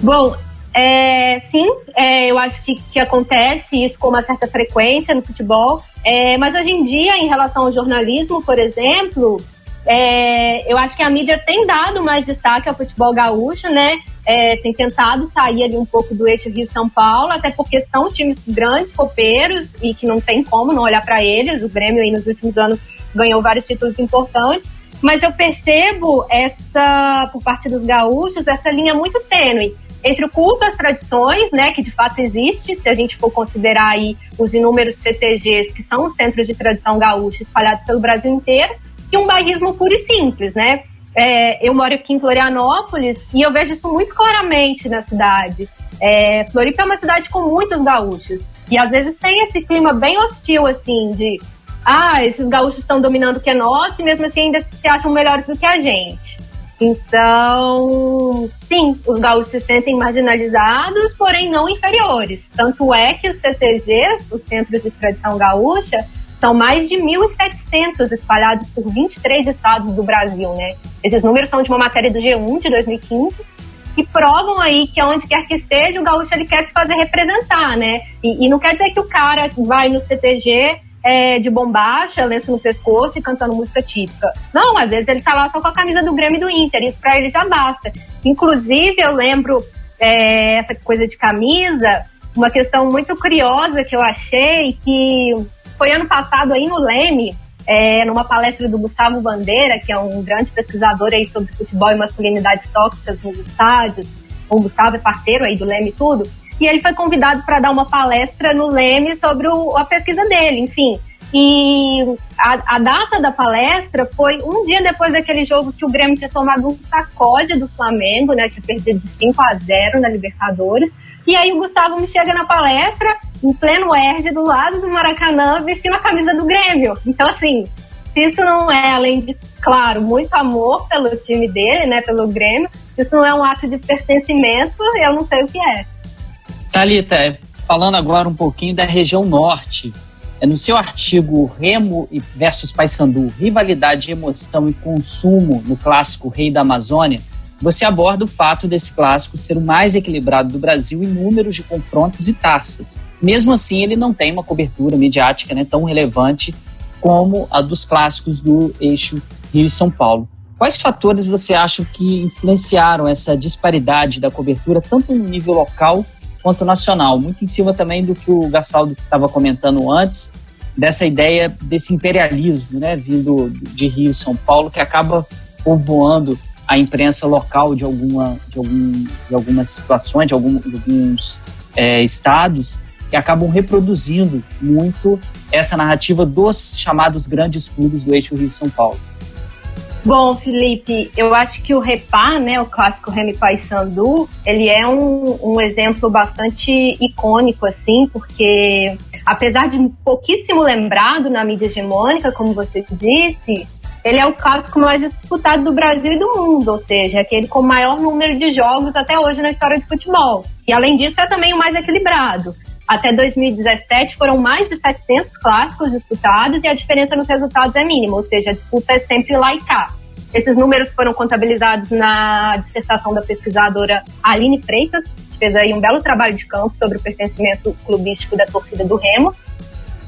Bom, é, sim, é, eu acho que, que acontece isso com uma certa frequência no futebol. É, mas hoje em dia, em relação ao jornalismo, por exemplo, é, eu acho que a mídia tem dado mais destaque ao futebol gaúcho, né? É, tem tentado sair ali um pouco do eixo Rio-São Paulo, até porque são times grandes, copeiros, e que não tem como não olhar para eles. O Grêmio aí nos últimos anos ganhou vários títulos importantes. Mas eu percebo essa, por parte dos gaúchos, essa linha muito tênue entre o culto às tradições, né, que de fato existe, se a gente for considerar aí os inúmeros CTGs, que são os centros de tradição gaúcha espalhados pelo Brasil inteiro, e um bairrismo puro e simples, né? É, eu moro aqui em Florianópolis e eu vejo isso muito claramente na cidade. É, Floripa é uma cidade com muitos gaúchos e às vezes tem esse clima bem hostil, assim, de ah, esses gaúchos estão dominando o que é nosso e mesmo assim ainda se acham melhores do que a gente. Então, sim, os gaúchos se sentem marginalizados, porém não inferiores. Tanto é que os CTGs, os Centros de Tradição Gaúcha, são mais de 1.700 espalhados por 23 estados do Brasil, né? Esses números são de uma matéria do G1 de 2015. que provam aí que onde quer que esteja, o gaúcho ele quer se fazer representar, né? E, e não quer dizer que o cara vai no CTG é, de bombacha, lenço no pescoço e cantando música típica. Não, às vezes ele tá lá só com a camisa do Grêmio e do Inter, isso pra ele já basta. Inclusive, eu lembro é, essa coisa de camisa, uma questão muito curiosa que eu achei, que foi ano passado aí no Leme, é, numa palestra do Gustavo Bandeira, que é um grande pesquisador aí sobre futebol e masculinidades tóxicas nos estádios. O Gustavo é parceiro aí do Leme e tudo e ele foi convidado para dar uma palestra no Leme sobre o, a pesquisa dele, enfim. E a, a, data da palestra foi um dia depois daquele jogo que o Grêmio tinha tomado um sacode do Flamengo, né? Tinha perdido de 5 a 0 na Libertadores. E aí o Gustavo me chega na palestra, em pleno ERG, do lado do Maracanã, vestindo a camisa do Grêmio. Então, assim, se isso não é, além de, claro, muito amor pelo time dele, né? Pelo Grêmio, se isso não é um ato de pertencimento, eu não sei o que é. Talita, é, falando agora um pouquinho da região norte, é, no seu artigo Remo versus Paysandu, rivalidade, emoção e consumo no clássico Rei da Amazônia, você aborda o fato desse clássico ser o mais equilibrado do Brasil em números de confrontos e taças. Mesmo assim, ele não tem uma cobertura midiática né, tão relevante como a dos clássicos do eixo Rio e São Paulo. Quais fatores você acha que influenciaram essa disparidade da cobertura, tanto no nível local quanto nacional. Muito em cima também do que o Gassaldo estava comentando antes, dessa ideia desse imperialismo, né, vindo de Rio e São Paulo, que acaba povoando a imprensa local de, alguma, de, algum, de algumas situações, de, algum, de alguns é, estados, que acabam reproduzindo muito essa narrativa dos chamados grandes clubes do eixo Rio-São Paulo. Bom, Felipe, eu acho que o Repá, né, o clássico Remy Paysandu, ele é um, um exemplo bastante icônico, assim, porque apesar de pouquíssimo lembrado na mídia hegemônica, como você disse, ele é o clássico mais disputado do Brasil e do mundo, ou seja, aquele com o maior número de jogos até hoje na história de futebol. E além disso, é também o mais equilibrado. Até 2017 foram mais de 700 clássicos disputados e a diferença nos resultados é mínima, ou seja, a disputa é sempre lá e cá. Esses números foram contabilizados na dissertação da pesquisadora Aline Freitas, que fez aí um belo trabalho de campo sobre o pertencimento clubístico da torcida do Remo.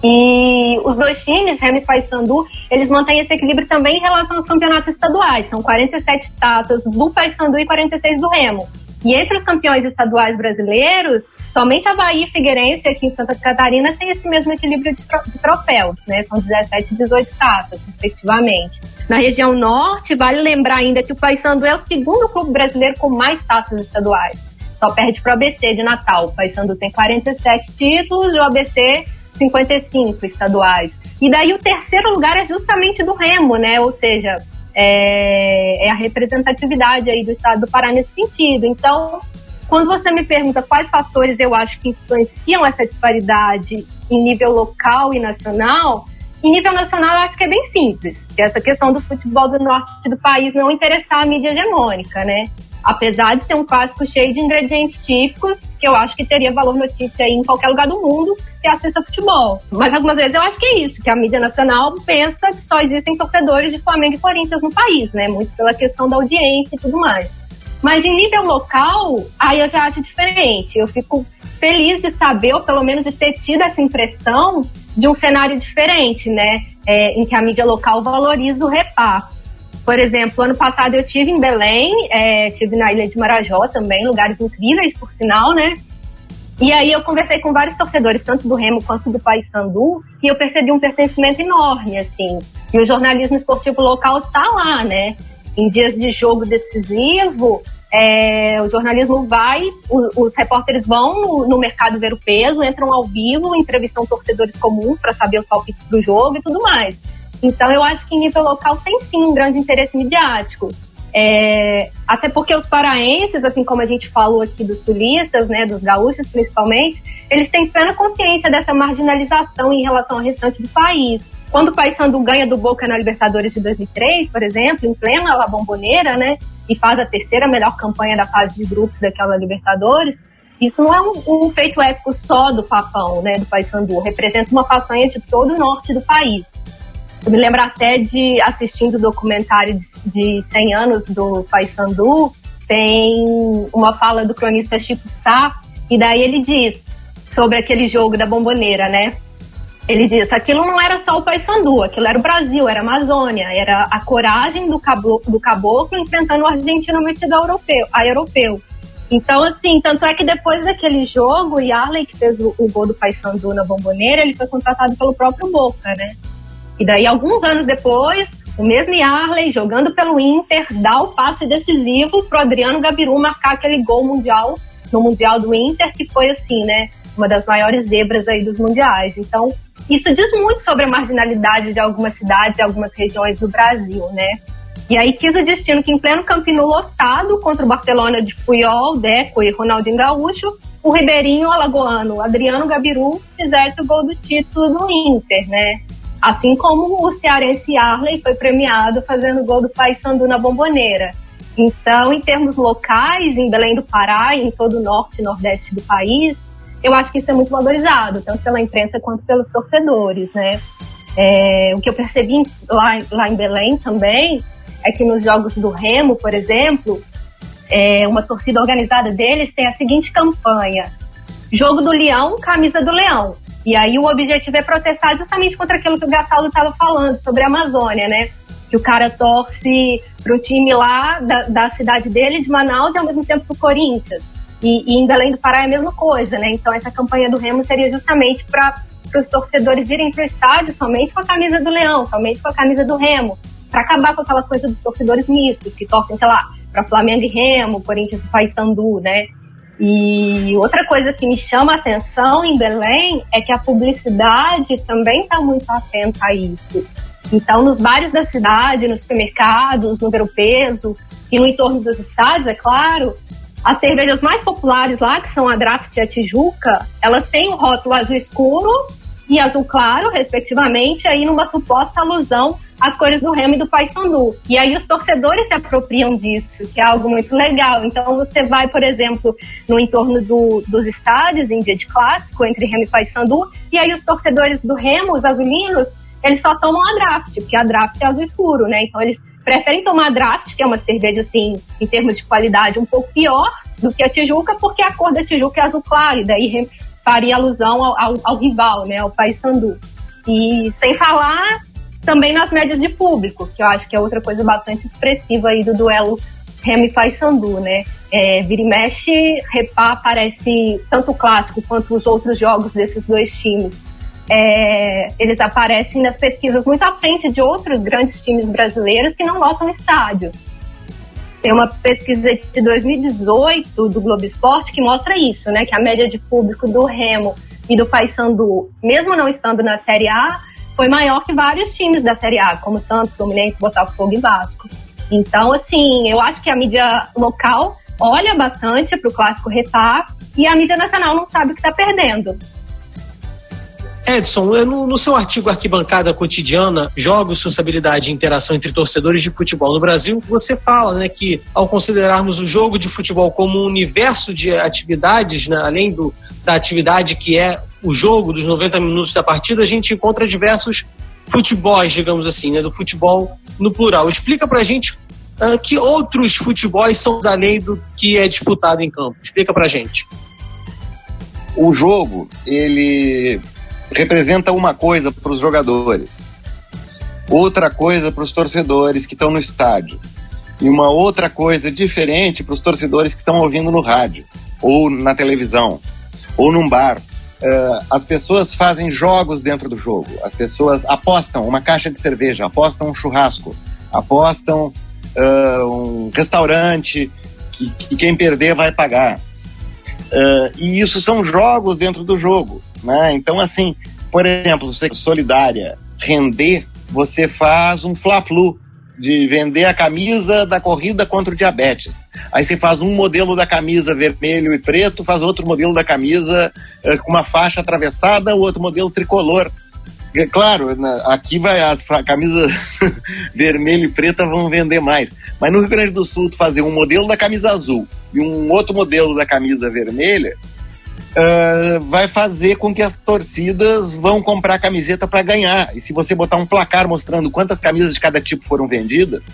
E os dois times, Remo e Paysandu, eles mantêm esse equilíbrio também em relação aos campeonatos estaduais. São 47 taças do Paysandu e 46 do Remo. E entre os campeões estaduais brasileiros, somente Havaí e Figueirense aqui em Santa Catarina tem esse mesmo equilíbrio de, tro de troféus, né? São 17 e 18 taças, respectivamente. Na região norte, vale lembrar ainda que o Paysandu é o segundo clube brasileiro com mais taças estaduais. Só perde para o ABC de Natal. O Paysandu tem 47 títulos e o ABC 55 estaduais. E daí o terceiro lugar é justamente do Remo, né? Ou seja, é, é, a representatividade aí do estado do Pará nesse sentido. Então, quando você me pergunta quais fatores eu acho que influenciam essa disparidade em nível local e nacional, em nível nacional eu acho que é bem simples. Essa questão do futebol do norte do país não interessar a mídia hegemônica, né? Apesar de ser um clássico cheio de ingredientes típicos, que eu acho que teria valor notícia em qualquer lugar do mundo se assista futebol. Mas algumas vezes eu acho que é isso, que a mídia nacional pensa que só existem torcedores de Flamengo e Corinthians no país, né? Muito pela questão da audiência e tudo mais. Mas em nível local, aí eu já acho diferente. Eu fico feliz de saber, ou pelo menos de ter tido essa impressão de um cenário diferente, né? É, em que a mídia local valoriza o reparto. Por exemplo, ano passado eu tive em Belém, é, tive na Ilha de Marajó também, lugares incríveis, por sinal, né? E aí eu conversei com vários torcedores, tanto do Remo quanto do Paysandu, e eu percebi um pertencimento enorme, assim. E o jornalismo esportivo local está lá, né? Em dias de jogo decisivo, é, o jornalismo vai, os, os repórteres vão no, no, mercado ver o peso, entram ao vivo, entrevistam torcedores comuns para saber os palpites para o jogo e tudo mais. Então, eu acho que em nível local tem sim um grande interesse midiático. É, até porque os paraenses, assim como a gente falou aqui dos sulistas, né, dos gaúchos principalmente, eles têm plena consciência dessa marginalização em relação ao restante do país. Quando o Paysandu ganha do Boca na Libertadores de 2003, por exemplo, em plena La Bombonera, né, e faz a terceira melhor campanha da fase de grupos daquela Libertadores, isso não é um, um feito épico só do Papão, né, do Paysandu, representa uma façanha de todo o norte do país. Eu me lembro até de assistindo o documentário de, de 100 anos do Paysandu, tem uma fala do cronista Chico Sá, e daí ele diz sobre aquele jogo da bomboneira, né? Ele diz, aquilo não era só o Paysandu, aquilo era o Brasil, era a Amazônia, era a coragem do caboclo, do caboclo enfrentando o argentino metido a europeu, a europeu. Então, assim, tanto é que depois daquele jogo, o Yarley, que fez o, o gol do Paysandu na bomboneira, ele foi contratado pelo próprio Boca, né? E daí, alguns anos depois, o mesmo Yarley, jogando pelo Inter, dá o passe decisivo pro Adriano Gabiru marcar aquele gol mundial, no Mundial do Inter, que foi assim, né? Uma das maiores zebras aí dos mundiais. Então, isso diz muito sobre a marginalidade de algumas cidades e algumas regiões do Brasil, né? E aí quis o destino que em pleno Campino lotado contra o Barcelona de Puyol, Deco e Ronaldinho Gaúcho, o Ribeirinho Alagoano, Adriano Gabiru, fizesse o gol do título no Inter, né? Assim como o cearense Arley foi premiado fazendo gol do Paysandu na Bomboneira. Então, em termos locais, em Belém do Pará e em todo o norte e nordeste do país, eu acho que isso é muito valorizado, tanto pela imprensa quanto pelos torcedores, né? É, o que eu percebi lá, lá em Belém também é que nos jogos do Remo, por exemplo, é, uma torcida organizada deles tem a seguinte campanha: Jogo do Leão, camisa do Leão. E aí o objetivo é protestar justamente contra aquilo que o Gastaldo estava falando sobre a Amazônia, né? Que o cara torce para o time lá da, da, cidade dele, de Manaus, e ao mesmo tempo pro Corinthians. E, e em Belém do Pará é a mesma coisa, né? Então essa campanha do Remo seria justamente para os torcedores irem para o estádio somente com a camisa do Leão, somente com a camisa do Remo, para acabar com aquela coisa dos torcedores mistos, que torcem, sei lá, para Flamengo e Remo, Corinthians e Paysandu, né? E outra coisa que me chama a atenção em Belém é que a publicidade também está muito atenta a isso. Então, nos bares da cidade, nos supermercados, no Peso e no entorno dos estádios, é claro, as cervejas mais populares lá, que são a Draft e a Tijuca, elas têm o rótulo azul escuro e azul claro, respectivamente, aí numa suposta alusão às cores do Remo e do Paysandu. E aí os torcedores se apropriam disso, que é algo muito legal. Então você vai, por exemplo, no entorno do, dos estádios em dia de clássico entre Remo e Paysandu, e aí os torcedores do Remo, os azulinos, eles só tomam a draft, porque a draft é azul escuro, né? Então eles preferem tomar a draft, que é uma cerveja, assim, em termos de qualidade, um pouco pior do que a Tijuca, porque a cor da Tijuca é azul claro, e daí faria alusão ao, ao, ao rival, né, ao Paysandu. E sem falar também nas médias de público, que eu acho que é outra coisa bastante expressiva aí do duelo Remy e Paysandu, né? É, vira e mexe, Repá aparece tanto o clássico quanto os outros jogos desses dois times. É, eles aparecem nas pesquisas muito à frente de outros grandes times brasileiros que não lotam estádio. Tem uma pesquisa de 2018 do Globo Esporte que mostra isso, né? Que a média de público do Remo e do Paysandu, mesmo não estando na Série A, foi maior que vários times da Série A, como Santos, Fluminense, Botafogo e Vasco. Então, assim, eu acho que a mídia local olha bastante para o clássico repar e a mídia nacional não sabe o que está perdendo. Edson, no, no, seu artigo Arquibancada Cotidiana, Jogos, Sociabilidade e Interação entre Torcedores de Futebol no Brasil, você fala né, que ao considerarmos o jogo de futebol como um universo de atividades, né, além do, da atividade que é o jogo dos 90 minutos da partida, a gente encontra diversos futebols, digamos assim, né, do futebol no plural. Explica pra gente uh, que outros futebols são além do que é disputado em campo. Explica pra gente. O jogo, ele representa uma coisa para os jogadores, outra coisa para os torcedores que estão no estádio, e uma outra coisa diferente para os torcedores que estão ouvindo no rádio, ou na televisão, ou num bar. Uh, as pessoas fazem jogos dentro do jogo, as pessoas apostam uma caixa de cerveja, apostam um churrasco, apostam uh, um restaurante que, que, quem perder vai pagar. Uh, e isso são jogos dentro do jogo. Né? Então, assim, por exemplo, você solidária, render, você faz um fla-flu de vender a camisa da corrida contra o diabetes. Aí você faz um modelo da camisa vermelho e preto, faz outro modelo da camisa uh, com uma faixa atravessada, o outro modelo tricolor. Claro, aqui vai as camisas vermelho e preta vão vender mais. Mas no Rio Grande do Sul, fazer um modelo da camisa azul e um outro modelo da camisa vermelha, uh, vai fazer com que as torcidas vão comprar camiseta para ganhar. E se você botar um placar mostrando quantas camisas de cada tipo foram vendidas,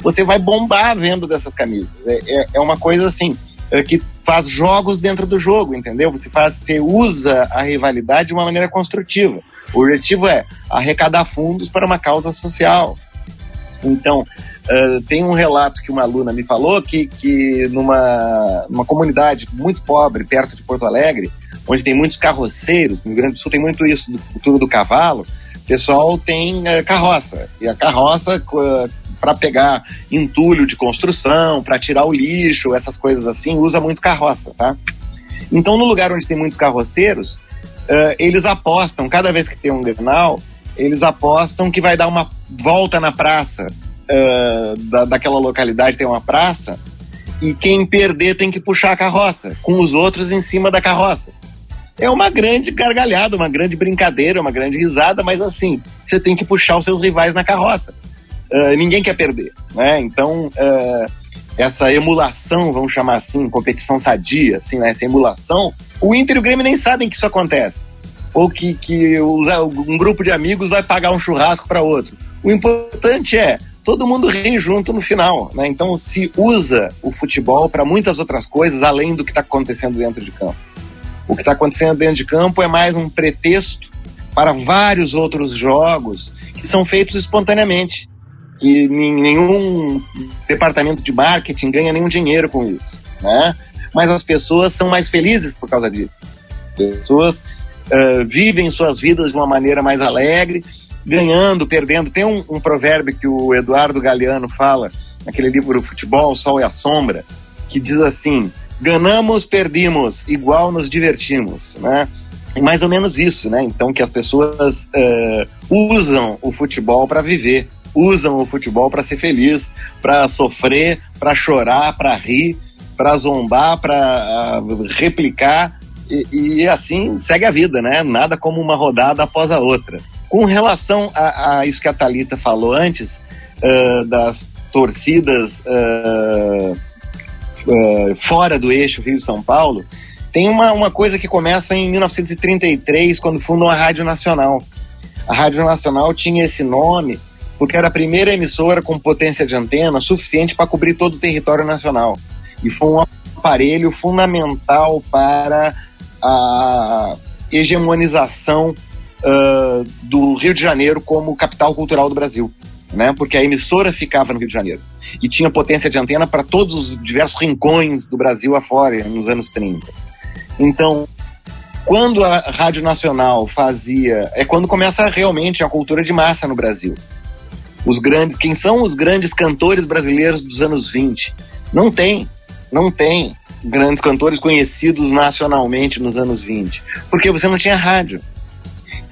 você vai bombar a venda dessas camisas. É, é, é uma coisa assim, é, que faz jogos dentro do jogo, entendeu? Você faz, você usa a rivalidade de uma maneira construtiva. O objetivo é arrecadar fundos para uma causa social. Então, uh, tem um relato que uma aluna me falou que, que numa, numa comunidade muito pobre, perto de Porto Alegre, onde tem muitos carroceiros, no Rio Grande do Sul tem muito isso, do futuro do cavalo, o pessoal tem uh, carroça. E a carroça, uh, para pegar entulho de construção, para tirar o lixo, essas coisas assim, usa muito carroça, tá? Então, no lugar onde tem muitos carroceiros, uh, eles apostam, cada vez que tem um Grenal, eles apostam que vai dar uma volta na praça uh, da, daquela localidade, tem uma praça, e quem perder tem que puxar a carroça, com os outros em cima da carroça. É uma grande gargalhada, uma grande brincadeira, uma grande risada, mas assim, você tem que puxar os seus rivais na carroça. Uh, ninguém quer perder, né? Então, uh, essa emulação, vamos chamar assim, competição sadia, assim, né? essa emulação, o Inter e o Grêmio nem sabem que isso acontece. Ou que, que um grupo de amigos vai pagar um churrasco para outro. O importante é todo mundo rir junto no final. Né? Então se usa o futebol para muitas outras coisas além do que está acontecendo dentro de campo. O que está acontecendo dentro de campo é mais um pretexto para vários outros jogos que são feitos espontaneamente que nenhum departamento de marketing ganha nenhum dinheiro com isso, né? Mas as pessoas são mais felizes por causa disso. As pessoas uh, vivem suas vidas de uma maneira mais alegre, ganhando, perdendo. Tem um, um provérbio que o Eduardo Galeano fala naquele livro Futebol, Sol e a Sombra, que diz assim: ganhamos, perdemos, igual nos divertimos, né? É mais ou menos isso, né? Então que as pessoas uh, usam o futebol para viver usam o futebol para ser feliz, para sofrer, para chorar, para rir, para zombar, para uh, replicar e, e, assim segue a vida, né? Nada como uma rodada após a outra. Com relação a, a isso que a Talita falou antes uh, das torcidas uh, fora do eixo Rio-São Paulo, tem uma, uma coisa que começa em 1933, quando fundam a Rádio Nacional. A Rádio Nacional tinha esse nome porque era a primeira emissora com potência de antena suficiente para cobrir todo o território nacional. E foi um aparelho fundamental para a hegemonização uh, do Rio de Janeiro como capital cultural do Brasil, né? Porque a emissora ficava no Rio de Janeiro e tinha potência de antena para todos os diversos rincões do Brasil afora nos anos 30. Então, quando a Rádio Nacional fazia, é quando começa realmente a cultura de massa no Brasil os grandes, quem são os grandes cantores brasileiros dos anos 20? Não tem, não tem grandes cantores conhecidos nacionalmente nos anos 20, porque você não tinha rádio.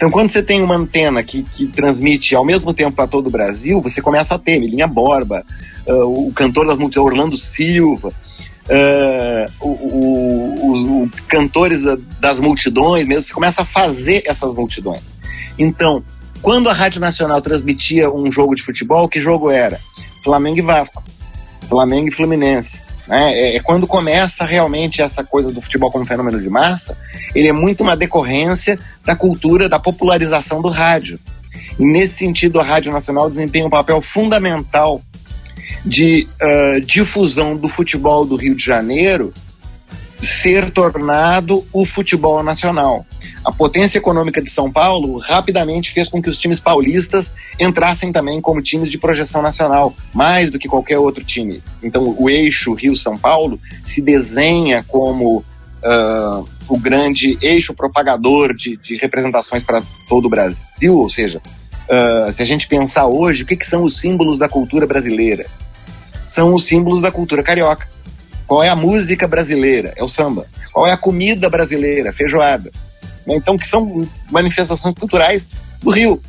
Então, quando você tem uma antena que, que transmite ao mesmo tempo para todo o Brasil, você começa a ter Linha Borba, uh, o cantor das multidões, Orlando Silva, uh, o, o, o, cantores da, das multidões mesmo, você começa a fazer essas multidões. Então, quando a Rádio Nacional transmitia um jogo de futebol, que jogo era? Flamengo e Vasco. Flamengo e Fluminense. Né? É, é, quando começa realmente essa coisa do futebol como fenômeno de massa, ele é muito uma decorrência da cultura, da popularização do rádio. E nesse sentido, a Rádio Nacional desempenha um papel fundamental de uh, difusão do futebol do Rio de Janeiro ser tornado o futebol nacional. A potência econômica de São Paulo rapidamente fez com que os times paulistas entrassem também como times de projeção nacional, mais do que qualquer outro time. Então, o eixo Rio-São Paulo se desenha como uh, o grande eixo propagador de, de representações para todo o Brasil, ou seja, uh, se a gente pensar hoje, o que, que são os símbolos da cultura brasileira? São os símbolos da cultura carioca. Qual é a música brasileira? É o samba. Qual é a comida brasileira? Feijoada. Né? Então, que são manifestações culturais do Rio.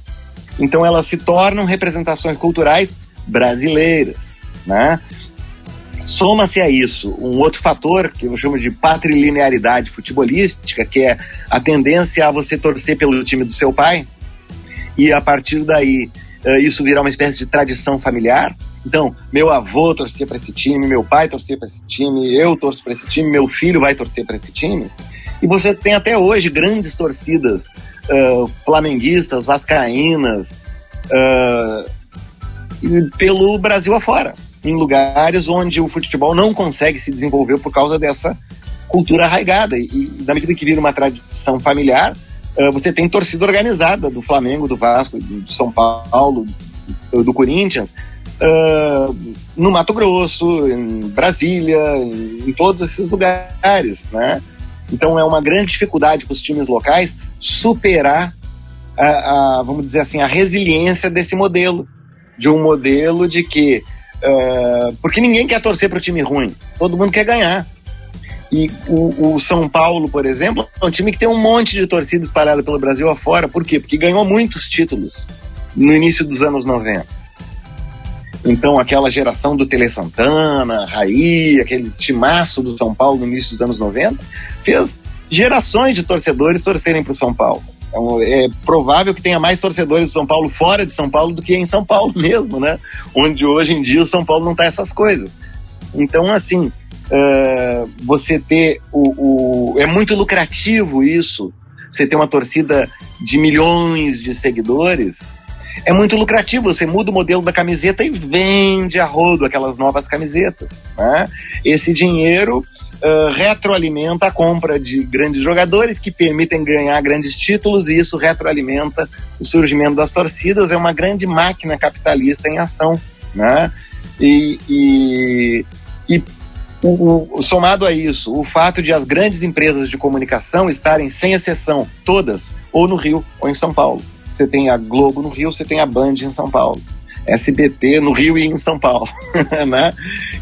Então, elas se tornam representações culturais brasileiras, né? Soma-se a isso um outro fator que eu chamo de patrilinearidade futebolística, que é a tendência a você torcer pelo time do seu pai e a partir daí eh, isso virar uma espécie de tradição familiar. Então, meu avô torcia para esse time, meu pai torcia para esse time, eu torço para esse time, meu filho vai torcer para esse time. E você tem até hoje grandes torcidas uh, flamenguistas, vascaínas, uh, pelo Brasil afora. em lugares onde o futebol não consegue se desenvolver por causa dessa cultura arraigada. E, e na medida que vira uma tradição familiar, uh, você tem torcida organizada do Flamengo, do Vasco, do São Paulo, do, Corinthians, uh, no Mato Grosso, em Brasília, em, em todos esses lugares, né? Então é uma grande dificuldade para os times locais superar a, a, vamos dizer assim, a resiliência desse modelo, de um modelo de que uh, porque ninguém quer torcer para o time ruim, todo mundo quer ganhar. E o, o, São Paulo, por exemplo, é um time que tem um monte de torcida espalhada pelo Brasil afora. Por quê? Porque ganhou muitos títulos no início dos anos 90. Então, aquela geração do Tele Santana, Raí, aquele timaço do São Paulo no início dos anos 90, fez gerações de torcedores torcerem para o São Paulo. Então, é provável que tenha mais torcedores do São Paulo fora de São Paulo do que em São Paulo mesmo, né? Onde hoje em dia o São Paulo não tá essas coisas. Então, assim, uh, você ter o, o. É muito lucrativo isso. Você ter uma torcida de milhões de seguidores. É muito lucrativo. Você muda o modelo da camiseta e vende a rodo aquelas novas camisetas. Né? Esse dinheiro uh, retroalimenta a compra de grandes jogadores que permitem ganhar grandes títulos e isso retroalimenta o surgimento das torcidas. É uma grande máquina capitalista em ação. Né? E, e, e o, o, somado a isso, o fato de as grandes empresas de comunicação estarem, sem exceção, todas, ou no Rio ou em São Paulo. Você tem a Globo no Rio, você tem a Band em São Paulo. SBT no Rio e em São Paulo, né?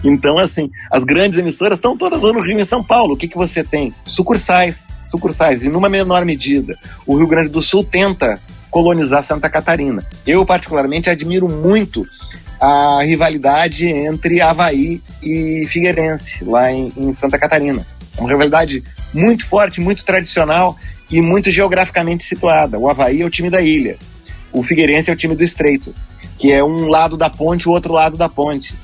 Então, assim, as grandes emissoras estão todas no Rio e em São Paulo. O que, que você tem? Sucursais, sucursais, e numa menor medida. O Rio Grande do Sul tenta colonizar Santa Catarina. Eu, particularmente, admiro muito a rivalidade entre Havaí e Figueirense, lá em, em Santa Catarina. É uma rivalidade muito forte, muito tradicional e muito geograficamente situada. O Havaí é o time da ilha, o Figueirense é o time do Estreito, que é um lado da ponte o outro lado da ponte.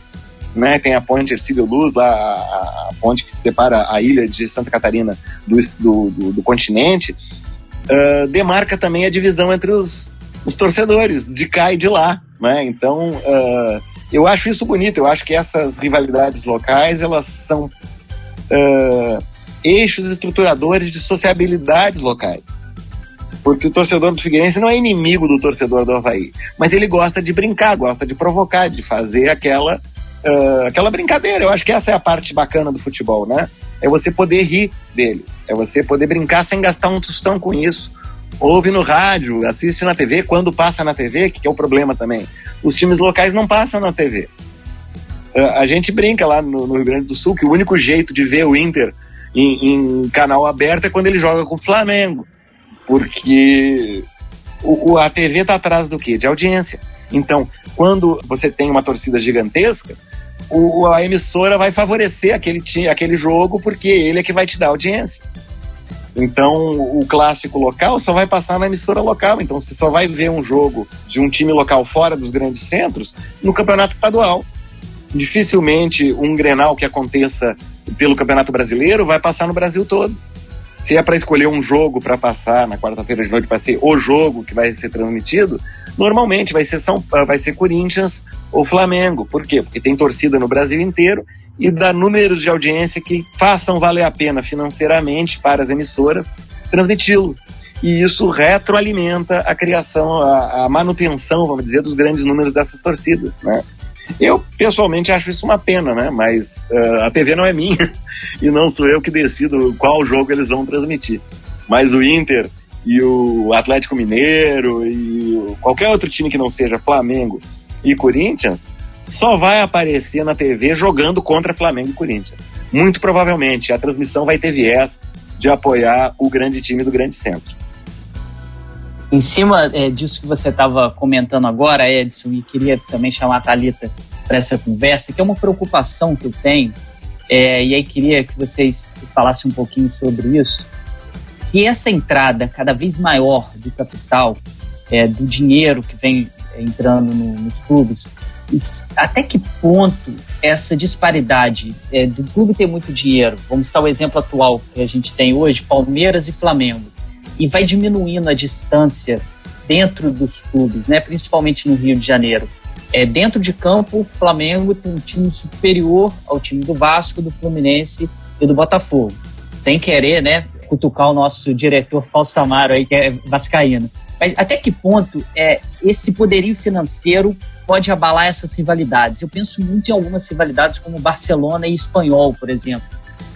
Né? Tem a ponte Ercílio Luz, lá, a, a, ponte que separa a ilha de Santa Catarina do, do, do, do continente, uh, demarca também a divisão entre os, os torcedores de cá e de lá. Né? Então, uh, eu acho isso bonito. Eu acho que essas rivalidades locais elas são uh, eixos estruturadores de sociabilidades locais. Porque o torcedor do Figueirense não é inimigo do torcedor do Havaí, mas ele gosta de brincar, gosta de provocar, de fazer aquela, uh, aquela brincadeira. Eu acho que essa é a parte bacana do futebol, né? É você poder rir dele, é você poder brincar sem gastar um tostão com isso, ouve no rádio, assiste na TV, quando passa na TV, que é o problema também. Os times locais não passam na TV. A gente brinca lá no, no Rio Grande do Sul que o único jeito de ver o Inter em, em canal aberto é quando ele joga com o Flamengo. Porque o, o, a TV está atrás do quê? De audiência. Então, quando você tem uma torcida gigantesca, o, a emissora vai favorecer aquele, aquele jogo porque ele é que vai te dar audiência. Então, o clássico local só vai passar na emissora local. Então, você só vai ver um jogo de um time local fora dos grandes centros no campeonato estadual. Dificilmente um grenal que aconteça pelo Campeonato Brasileiro vai passar no Brasil todo. Se é para escolher um jogo para passar na quarta-feira de noite, vai ser o jogo que vai ser transmitido, normalmente vai ser, São, vai ser Corinthians ou Flamengo. Por quê? Porque tem torcida no Brasil inteiro e dá números de audiência que façam valer a pena financeiramente para as emissoras transmiti-lo. E isso retroalimenta a criação, a, a, manutenção, vamos dizer, dos grandes números dessas torcidas, né? Eu, pessoalmente, acho isso uma pena, né? Mas uh, a TV não é minha e não sou eu que decido qual jogo eles vão transmitir. Mas o Inter e o Atlético Mineiro e qualquer outro time que não seja Flamengo e Corinthians só vai aparecer na TV jogando contra Flamengo e Corinthians. Muito provavelmente a transmissão vai ter viés de apoiar o grande time do grande centro. Em cima é, disso que você estava comentando agora, Edson, e queria também chamar a Thalita para essa conversa, que é uma preocupação que eu tenho, é, e aí queria que vocês falassem um pouquinho sobre isso. Se essa entrada cada vez maior do capital, é, do dinheiro que vem entrando no, nos clubes, até que ponto essa disparidade é, do clube ter muito dinheiro, vamos citar o exemplo atual que a gente tem hoje, Palmeiras e Flamengo, e vai diminuindo a distância dentro dos clubes, né, principalmente no Rio de Janeiro. É, dentro de campo, o Flamengo tem um time superior ao time do Vasco, do Fluminense e do Botafogo. Sem querer, né, cutucar o nosso diretor Fausto Amaro aí, que é vascaíno. Mas até que ponto é esse poderio financeiro pode abalar essas rivalidades? Eu penso muito em algumas rivalidades como Barcelona e Espanhol, por exemplo,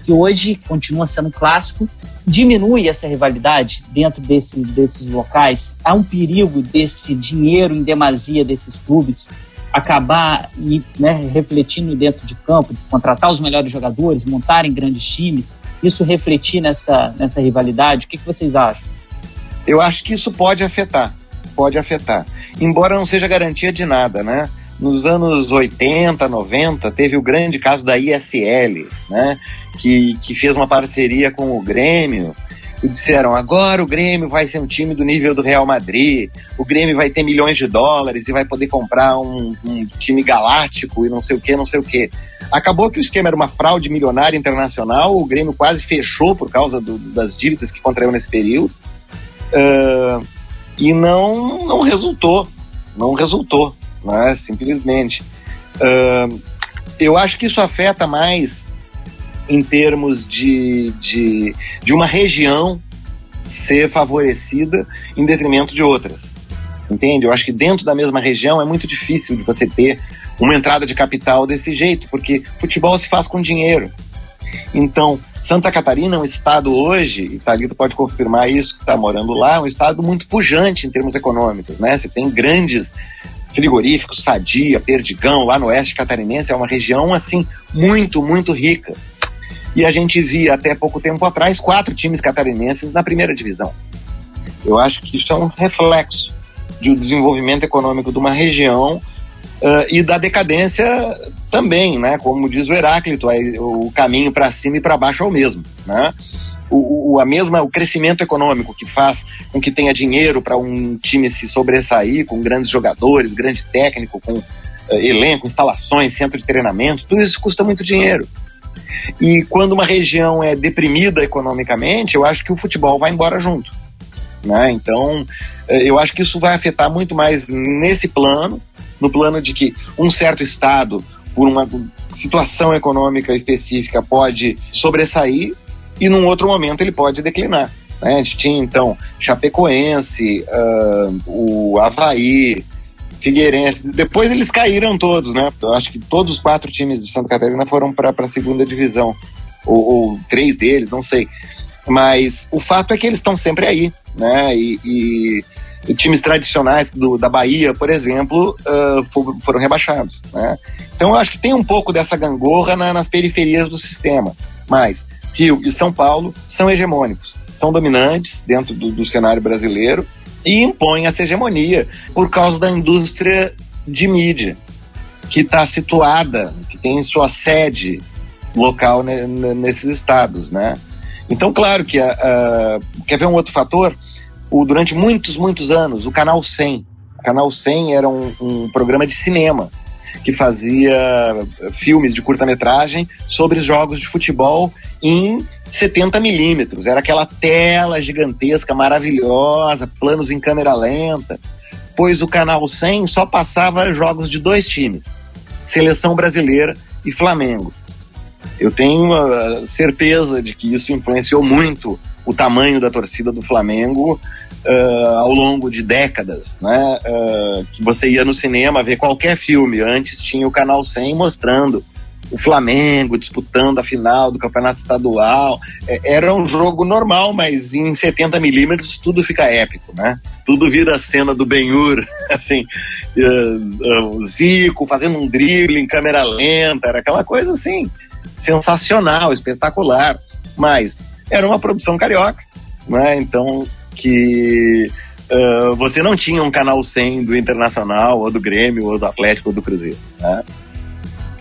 que hoje continua sendo um clássico, diminui essa rivalidade dentro desse, desses locais. Há um perigo desse dinheiro em demasia desses clubes acabar e, né, refletindo dentro de campo, contratar os melhores jogadores, montarem grandes times, isso refletir nessa, nessa rivalidade? O que, que vocês acham? Eu acho que isso pode afetar, pode afetar. Embora não seja garantia de nada, né? Nos anos 80, 90, teve o grande caso da ISL, né? Que, que fez uma parceria com o Grêmio e disseram: agora o Grêmio vai ser um time do nível do Real Madrid, o Grêmio vai ter milhões de dólares e vai poder comprar um, um time galáctico e não sei o que, não sei o que. Acabou que o esquema era uma fraude milionária internacional, o Grêmio quase fechou por causa do, das dívidas que contraiu nesse período. Uh, e não, não resultou. Não resultou, né? simplesmente. Uh, eu acho que isso afeta mais em termos de, de, de uma região ser favorecida em detrimento de outras. Entende? Eu acho que dentro da mesma região é muito difícil de você ter uma entrada de capital desse jeito, porque futebol se faz com dinheiro. Então, Santa Catarina é um estado hoje, e Thalita pode confirmar isso, que está morando lá, é um estado muito pujante em termos econômicos, né? Você tem grandes frigoríficos, Sadia, Perdigão, lá no oeste catarinense, é uma região, assim, muito, muito rica. E a gente via até pouco tempo atrás quatro times catarinenses na primeira divisão. Eu acho que isso é um reflexo do desenvolvimento econômico de uma região Uh, e da decadência também, né? Como diz o Heráclito, o caminho para cima e para baixo é o mesmo, né? O, o, a mesma, o crescimento econômico que faz com que tenha dinheiro para um time se sobressair, com grandes jogadores, grande técnico, com uh, elenco, instalações, centro de treinamento, tudo isso custa muito dinheiro. E quando uma região é deprimida economicamente, eu acho que o futebol vai embora junto. Né? Então, eh, eu acho que isso vai afetar muito mais nesse plano no plano de que um certo Estado, por uma situação econômica específica, pode sobressair e num outro momento ele pode declinar. Né? A gente tinha então Chapecoense, uh, o Havaí, Figueirense. Depois eles caíram todos, né? Eu acho que todos os quatro times de Santa Catarina foram para a segunda divisão. Ou, ou, três deles, não sei. Mas o fato é que eles estão sempre aí, né? E, e times tradicionais do, da Bahia, por exemplo, uh, foram rebaixados. Né? Então eu acho que tem um pouco dessa gangorra na, nas periferias do sistema. Mas Rio e São Paulo são hegemônicos, são dominantes dentro do, do cenário brasileiro e impõem essa hegemonia por causa da indústria de mídia, que está situada, que tem sua sede local nesses estados, né? Então, claro que quer ver um outro fator? o, durante muitos, muitos anos, o Canal 100. O Canal 100 era um, um programa de cinema que fazia filmes de curta-metragem sobre jogos de futebol em 70 milímetros. Era aquela tela gigantesca, maravilhosa, planos em câmera lenta. Pois o Canal 100 só passava jogos de dois times, Seleção Brasileira e Flamengo. Eu tenho a certeza de que isso influenciou muito o tamanho da torcida do Flamengo uh, ao longo de décadas, né? Uh, que você ia no cinema ver qualquer filme. Antes tinha o Canal 100 mostrando o Flamengo disputando a final do campeonato estadual. É, era um jogo normal, mas em 70 milímetros tudo fica épico, né? Tudo vira a cena do Benhur, assim, uh, uh, o Zico fazendo um drible em câmera lenta, era aquela coisa assim, sensacional, espetacular. Mas era uma produção carioca, né? Então que uh, você não tinha um canal 100 do Internacional, ou do Grêmio, ou do Atlético, ou do Cruzeiro. Né?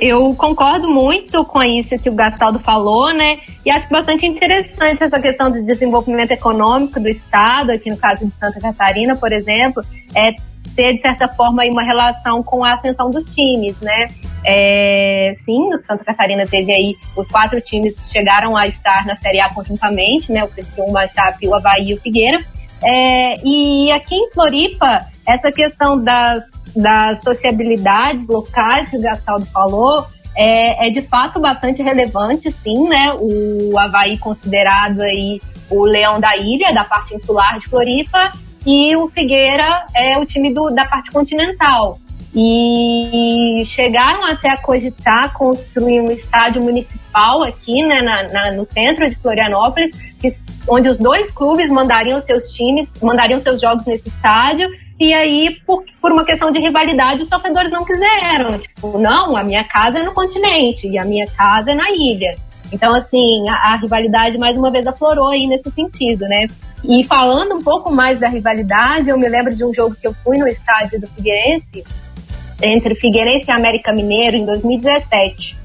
Eu concordo muito com isso que o Gastaldo falou, né? E acho bastante interessante essa questão do desenvolvimento econômico do Estado, aqui no caso de Santa Catarina, por exemplo, é ter, de certa forma, uma relação com a ascensão dos times, né? É, sim, Santa Catarina teve aí, os quatro times chegaram a estar na Série A conjuntamente, né? O Criciúma, a Chape, o Havaí e o Figueira. É, e aqui em Floripa, essa questão das das sociabilidades locais que o Gastaldo falou, é, é de fato bastante relevante, sim, né? O Havaí considerado aí o leão da ilha, da parte insular de Floripa, e o Figueira é o time do, da parte continental. E chegaram até a cogitar construir um estádio municipal aqui né, na, na, no centro de Florianópolis, que, onde os dois clubes mandariam seus times, mandariam seus jogos nesse estádio e aí, por, por uma questão de rivalidade, os torcedores não quiseram. Tipo, não, a minha casa é no continente e a minha casa é na ilha. Então, assim, a, a, rivalidade mais uma vez aflorou aí nesse sentido, né? E falando um pouco mais da rivalidade, eu me lembro de um jogo que eu fui no estádio do Figueirense, entre Figueirense e América Mineiro, em 2017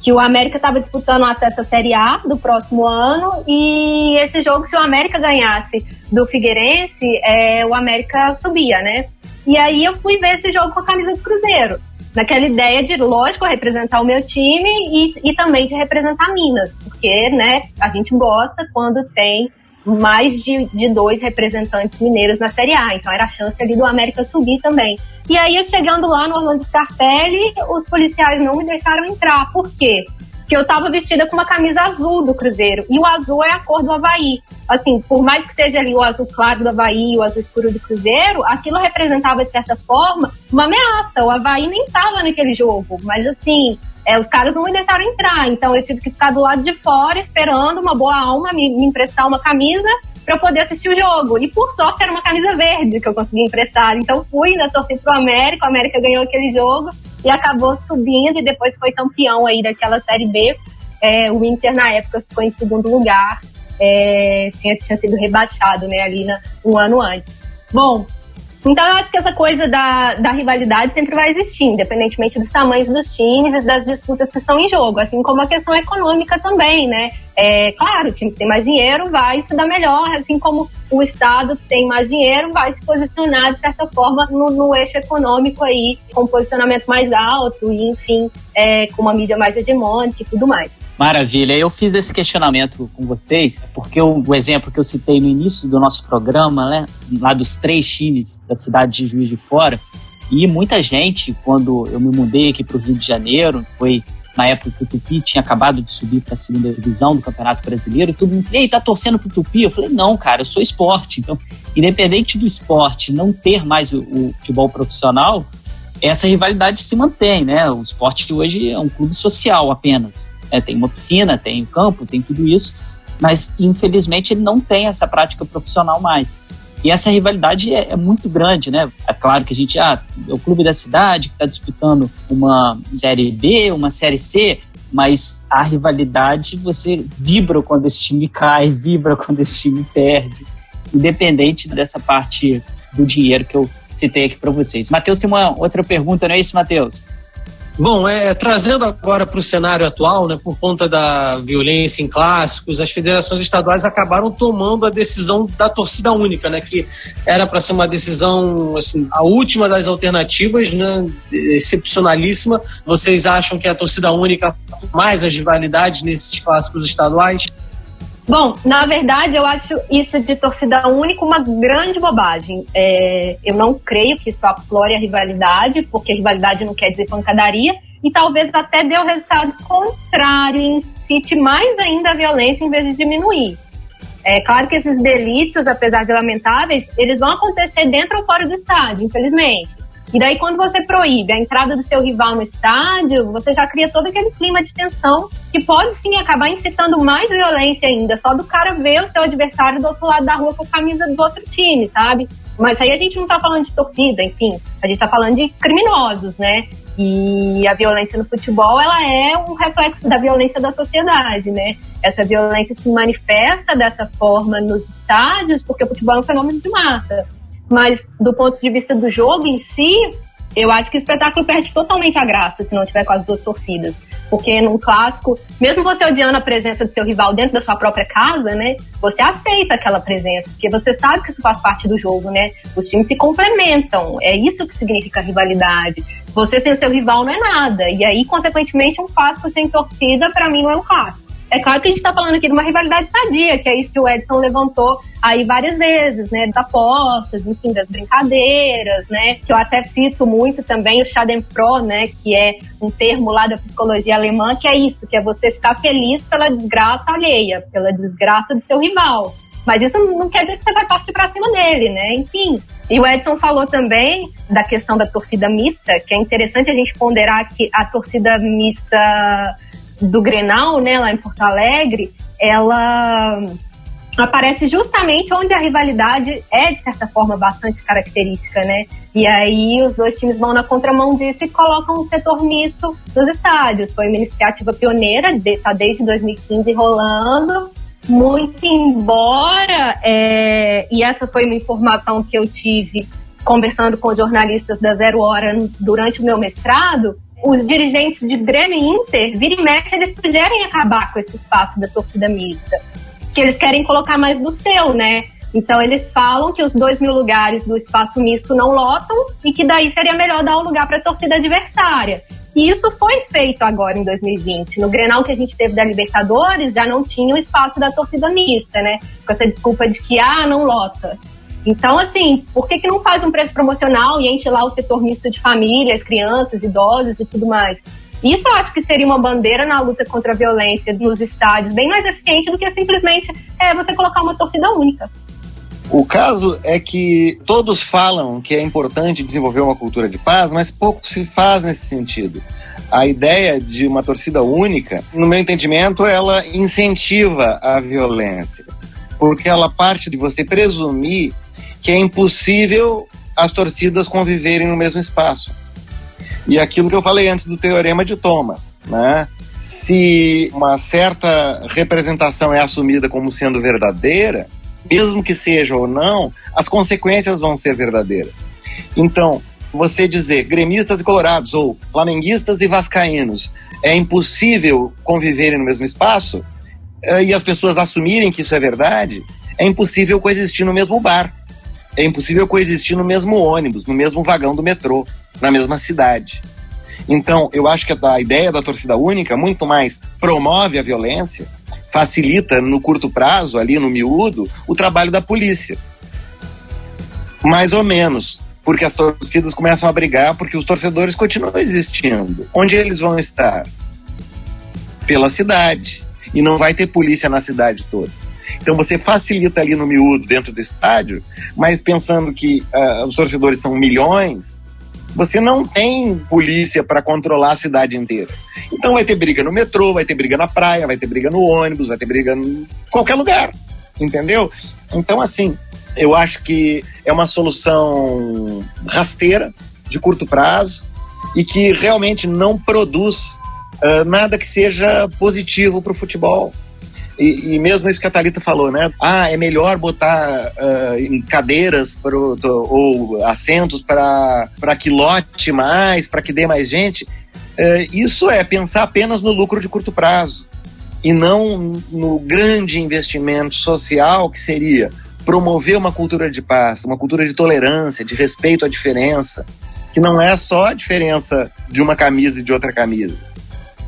que o América estava disputando o acesso à Série A do próximo ano e esse jogo, se o América ganhasse do Figueirense, é, o América subia, né? E aí eu fui ver esse jogo com a camisa do Cruzeiro. Naquela ideia de, lógico, representar o meu time e, e também de representar Minas, porque, né, a gente gosta quando tem mais de, de dois representantes mineiros na Série A. Então era a chance ali do América subir também. E aí, chegando lá no Orlando Scarpelli, os policiais não me deixaram entrar. Por quê? Porque eu tava vestida com uma camisa azul do Cruzeiro. E o azul é a cor do Havaí. Assim, por mais que seja ali o azul claro do Havaí o azul escuro do Cruzeiro, aquilo representava, de certa forma, uma ameaça. O Havaí nem tava naquele jogo. Mas, assim, é, os caras não me deixaram entrar, então eu tive que ficar do lado de fora esperando uma boa alma me, me emprestar uma camisa para eu poder assistir o jogo. E por sorte era uma camisa verde que eu consegui emprestar. Então fui, né, torci pro América, o América ganhou aquele jogo e acabou subindo e depois foi campeão aí daquela Série B. É, o Inter na época ficou em segundo lugar, é, tinha, tinha sido rebaixado né, ali na, um ano antes. Bom, então eu acho que essa coisa da, da rivalidade sempre vai existir, independentemente dos tamanhos dos times e das disputas que estão em jogo, assim como a questão econômica também, né? É, claro, o time que tem mais dinheiro vai se dar melhor, assim como o Estado tem mais dinheiro, vai se posicionar, de certa forma, no, no eixo econômico aí, com um posicionamento mais alto e, enfim, é, com uma mídia mais hegemônica e tudo mais. Maravilha. Eu fiz esse questionamento com vocês, porque o, o, exemplo que eu citei no início do nosso programa, né, lá dos três times da cidade de Juiz de Fora, e muita gente, quando eu me mudei aqui para o Rio de Janeiro, foi na época que o Tupi tinha acabado de subir para a segunda divisão do Campeonato Brasileiro, e todo mundo falou, ei, tá torcendo pro Tupi? Eu falei, não, cara, eu sou esporte. Então, independente do esporte não ter mais o, o futebol profissional, essa rivalidade se mantém, né? O esporte hoje é um clube social apenas. É, tem uma piscina, tem um campo, tem tudo isso, mas infelizmente ele não tem essa prática profissional mais. E essa rivalidade é, é muito grande, né? É claro que a gente, ah, é o clube da cidade que está disputando uma Série B, uma Série C, mas a rivalidade você vibra quando esse time cai, vibra quando esse time perde, independente dessa parte do dinheiro que eu citei aqui para vocês. Matheus tem uma outra pergunta, não é isso, Matheus? Bom, é, trazendo agora para o cenário atual, né, por conta da violência em clássicos, as federações estaduais acabaram tomando a decisão da torcida única, né, que era para ser uma decisão, assim, a última das alternativas, né, excepcionalíssima. Vocês acham que a torcida única mais as rivalidades nesses clássicos estaduais? Bom, na verdade, eu acho isso de torcida única uma grande bobagem. É, eu não creio que isso aflore a rivalidade, porque rivalidade não quer dizer pancadaria, e talvez até dê o resultado contrário, incite mais ainda a violência em vez de diminuir. É claro que esses delitos, apesar de lamentáveis, eles vão acontecer dentro ou fora do estádio, infelizmente. E daí, quando você proíbe a entrada do seu rival no estádio, você já cria todo aquele clima de tensão que pode sim acabar incitando mais violência ainda, só do cara ver o seu adversário do outro lado da rua com a camisa do outro time, sabe? Mas aí a gente não tá falando de torcida, enfim, a gente tá falando de criminosos, né? E a violência no futebol, ela é um reflexo da violência da sociedade, né? Essa violência se manifesta dessa forma nos estádios, porque o futebol é um fenômeno de massa. Mas do ponto de vista do jogo em si, eu acho que o espetáculo perde totalmente a graça se não tiver com as duas torcidas. Porque num clássico, mesmo você odiando a presença do seu rival dentro da sua própria casa, né? Você aceita aquela presença, porque você sabe que isso faz parte do jogo, né? Os times se complementam. É isso que significa rivalidade. Você sem o seu rival não é nada. E aí, consequentemente, um clássico sem torcida, para mim, não é um clássico. É claro que a gente está falando aqui de uma rivalidade sadia, que é isso que o Edson levantou aí várias vezes, né? Das apostas, enfim, das brincadeiras, né? Que eu até cito muito também o Schadenfreude, né? Que é um termo lá da psicologia alemã, que é isso, que é você ficar feliz pela desgraça alheia, pela desgraça do seu rival. Mas isso não quer dizer que você vai partir para cima dele, né? Enfim. E o Edson falou também da questão da torcida mista, que é interessante a gente ponderar que a torcida mista do Grenal, né, lá em Porto Alegre, ela aparece justamente onde a rivalidade é, de certa forma, bastante característica, né? E aí os dois times vão na contramão disso e colocam um setor misto nos estádios. Foi uma iniciativa pioneira, está desde 2015 rolando. Muito embora, é, e essa foi uma informação que eu tive conversando com jornalistas da Zero Hora durante o meu mestrado, os dirigentes de Grêmio e Inter, vira e mexe, eles sugerem acabar com esse espaço da torcida mista. Que eles querem colocar mais do seu, né? Então eles falam que os dois mil lugares do espaço misto não lotam e que daí seria melhor dar um lugar para a torcida adversária. E isso foi feito agora em 2020. No Grenal que a gente teve da Libertadores já não tinha o espaço da torcida mista, né? Com essa desculpa de que ah, não lota. Então, assim, por que, que não faz um preço promocional e enche lá o setor misto de famílias, crianças, idosos e tudo mais? Isso eu acho que seria uma bandeira na luta contra a violência nos estádios, bem mais eficiente do que simplesmente é, você colocar uma torcida única. O caso é que todos falam que é importante desenvolver uma cultura de paz, mas pouco se faz nesse sentido. A ideia de uma torcida única, no meu entendimento, ela incentiva a violência, porque ela parte de você presumir que é impossível as torcidas conviverem no mesmo espaço. E aquilo que eu falei antes do teorema de Thomas, né? Se uma certa representação é assumida como sendo verdadeira, mesmo que seja ou não, as consequências vão ser verdadeiras. Então, você dizer gremistas e colorados ou flamenguistas e vascaínos é impossível conviverem no mesmo espaço eh, e as pessoas assumirem que isso é verdade, é impossível coexistir no mesmo bar. É impossível coexistir no mesmo ônibus, no mesmo vagão do metrô, na mesma cidade. Então, eu acho que a ideia da torcida única muito mais promove a violência, facilita no curto prazo, ali no miúdo, o trabalho da polícia. Mais ou menos, porque as torcidas começam a brigar porque os torcedores continuam existindo. Onde eles vão estar? Pela cidade. E não vai ter polícia na cidade toda. Então você facilita ali no miúdo dentro do estádio, mas pensando que uh, os torcedores são milhões, você não tem polícia para controlar a cidade inteira. Então vai ter briga no metrô, vai ter briga na praia, vai ter briga no ônibus, vai ter briga em qualquer lugar, entendeu? Então assim, eu acho que é uma solução rasteira, de curto prazo, e que realmente não produz uh, nada que seja positivo para o futebol. E, e, mesmo isso que a Thalita falou, né? Ah, é melhor botar uh, em cadeiras pro, ou assentos para que lote mais, para que dê mais gente. Uh, isso é pensar apenas no lucro de curto prazo e não no grande investimento social que seria promover uma cultura de paz, uma cultura de tolerância, de respeito à diferença, que não é só a diferença de uma camisa e de outra camisa,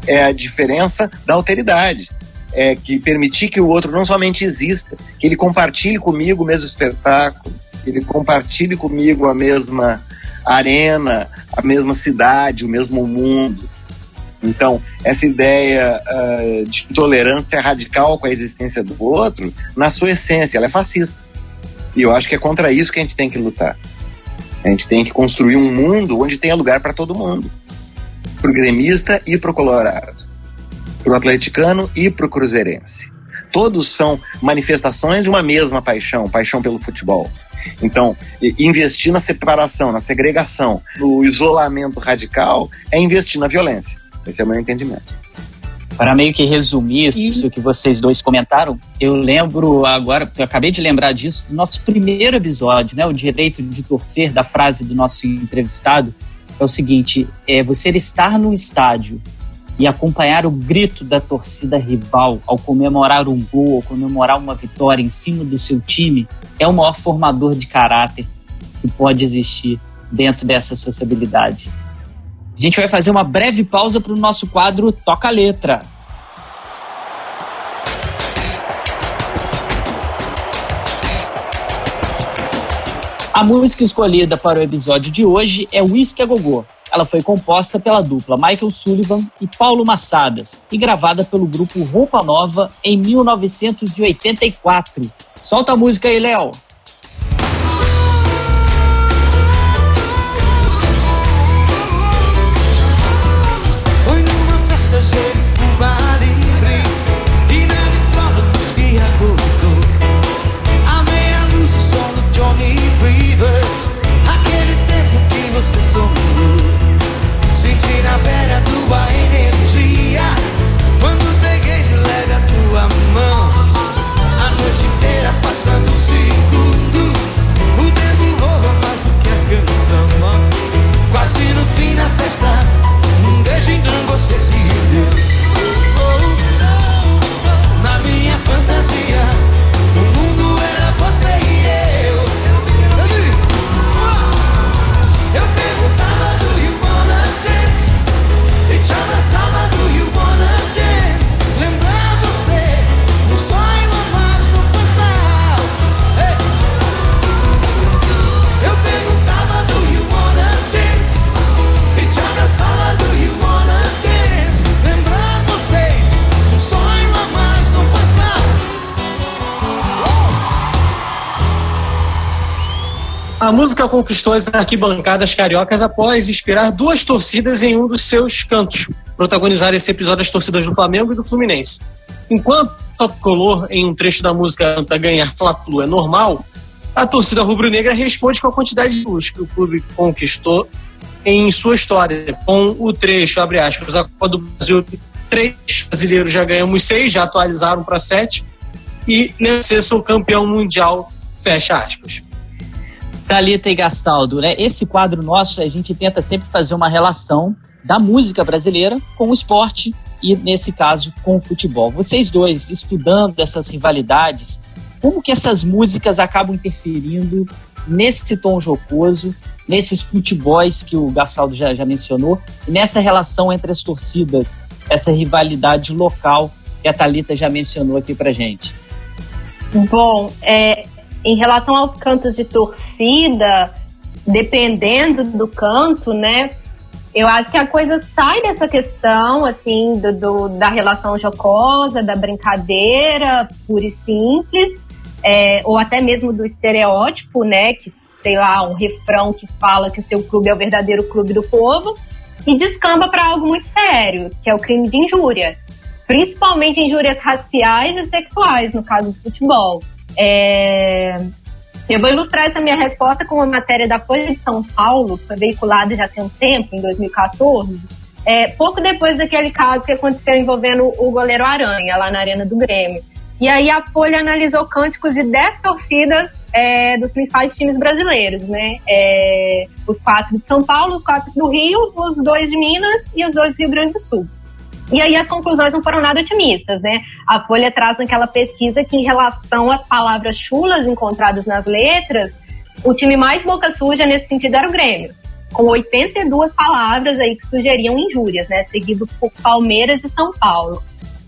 é a diferença da alteridade é, que permitir que o outro não somente exista, que ele compartilhe comigo o mesmo espetáculo, que ele compartilhe comigo a mesma arena, a mesma cidade, o mesmo mundo. Então, essa ideia uh, de tolerância radical com a existência do outro, na sua essência, ela é fascista. E eu acho que é contra isso que a gente tem que lutar. A gente tem que construir um mundo onde tenha lugar para todo mundo. Para o gremista e para o colorado para o atleticano e para o cruzeirense. Todos são manifestações de uma mesma paixão, paixão pelo futebol. Então, investir na separação, na segregação, no isolamento radical, é investir na violência. Esse é o meu entendimento. Para meio que resumir isso que vocês dois comentaram, eu lembro agora, eu acabei de lembrar disso, do nosso primeiro episódio, né? O direito de torcer, da frase do nosso entrevistado, é o seguinte: é você estar no estádio e acompanhar o grito da torcida rival ao comemorar um gol ou comemorar uma vitória em cima do seu time é o maior formador de caráter que pode existir dentro dessa sociabilidade. A gente vai fazer uma breve pausa para o nosso quadro Toca a Letra. A música escolhida para o episódio de hoje é Whisky a Gogô, ela foi composta pela dupla Michael Sullivan e Paulo Massadas e gravada pelo grupo Roupa Nova em 1984. Solta a música aí, Léo! A música conquistou as arquibancadas cariocas após inspirar duas torcidas em um dos seus cantos. Protagonizar esse episódio as torcidas do Flamengo e do Fluminense. Enquanto Top Color, em um trecho da música canta ganhar Fla-Flu é normal, a torcida rubro-negra responde com a quantidade de luz que o clube conquistou em sua história. Com o trecho, abre aspas, a Copa do Brasil, três brasileiros já ganhamos seis, já atualizaram para sete, e nesse sou campeão mundial, fecha aspas. Thalita e Gastaldo, né? Esse quadro nosso, a gente tenta sempre fazer uma relação da música brasileira com o esporte e, nesse caso, com o futebol. Vocês dois, estudando essas rivalidades, como que essas músicas acabam interferindo nesse tom jocoso, nesses futebols que o Gastaldo já, já mencionou, e nessa relação entre as torcidas, essa rivalidade local que a Thalita já mencionou aqui pra gente? Bom, é, em relação aos cantos de torcida, dependendo do canto, né? Eu acho que a coisa sai dessa questão, assim, do, do da relação jocosa, da brincadeira pura e simples, é, ou até mesmo do estereótipo, né? Que, sei lá, um refrão que fala que o seu clube é o verdadeiro clube do povo, e descamba para algo muito sério, que é o crime de injúria. Principalmente injúrias raciais e sexuais, no caso do futebol. É... Eu vou ilustrar essa minha resposta com uma matéria da Folha de São Paulo, foi veiculada já tem um tempo, em 2014, é, pouco depois daquele caso que aconteceu envolvendo o goleiro Aranha, lá na Arena do Grêmio. E aí a Folha analisou cânticos de 10 torcidas é, dos principais times brasileiros, né? É, os quatro de São Paulo, os quatro do Rio, os dois de Minas e os dois do Rio Grande do Sul. E aí as conclusões não foram nada otimistas, né? A Folha traz naquela pesquisa que em relação às palavras chulas encontradas nas letras, o time mais boca suja nesse sentido era o Grêmio, com 82 palavras aí que sugeriam injúrias, né? Seguido por Palmeiras e São Paulo.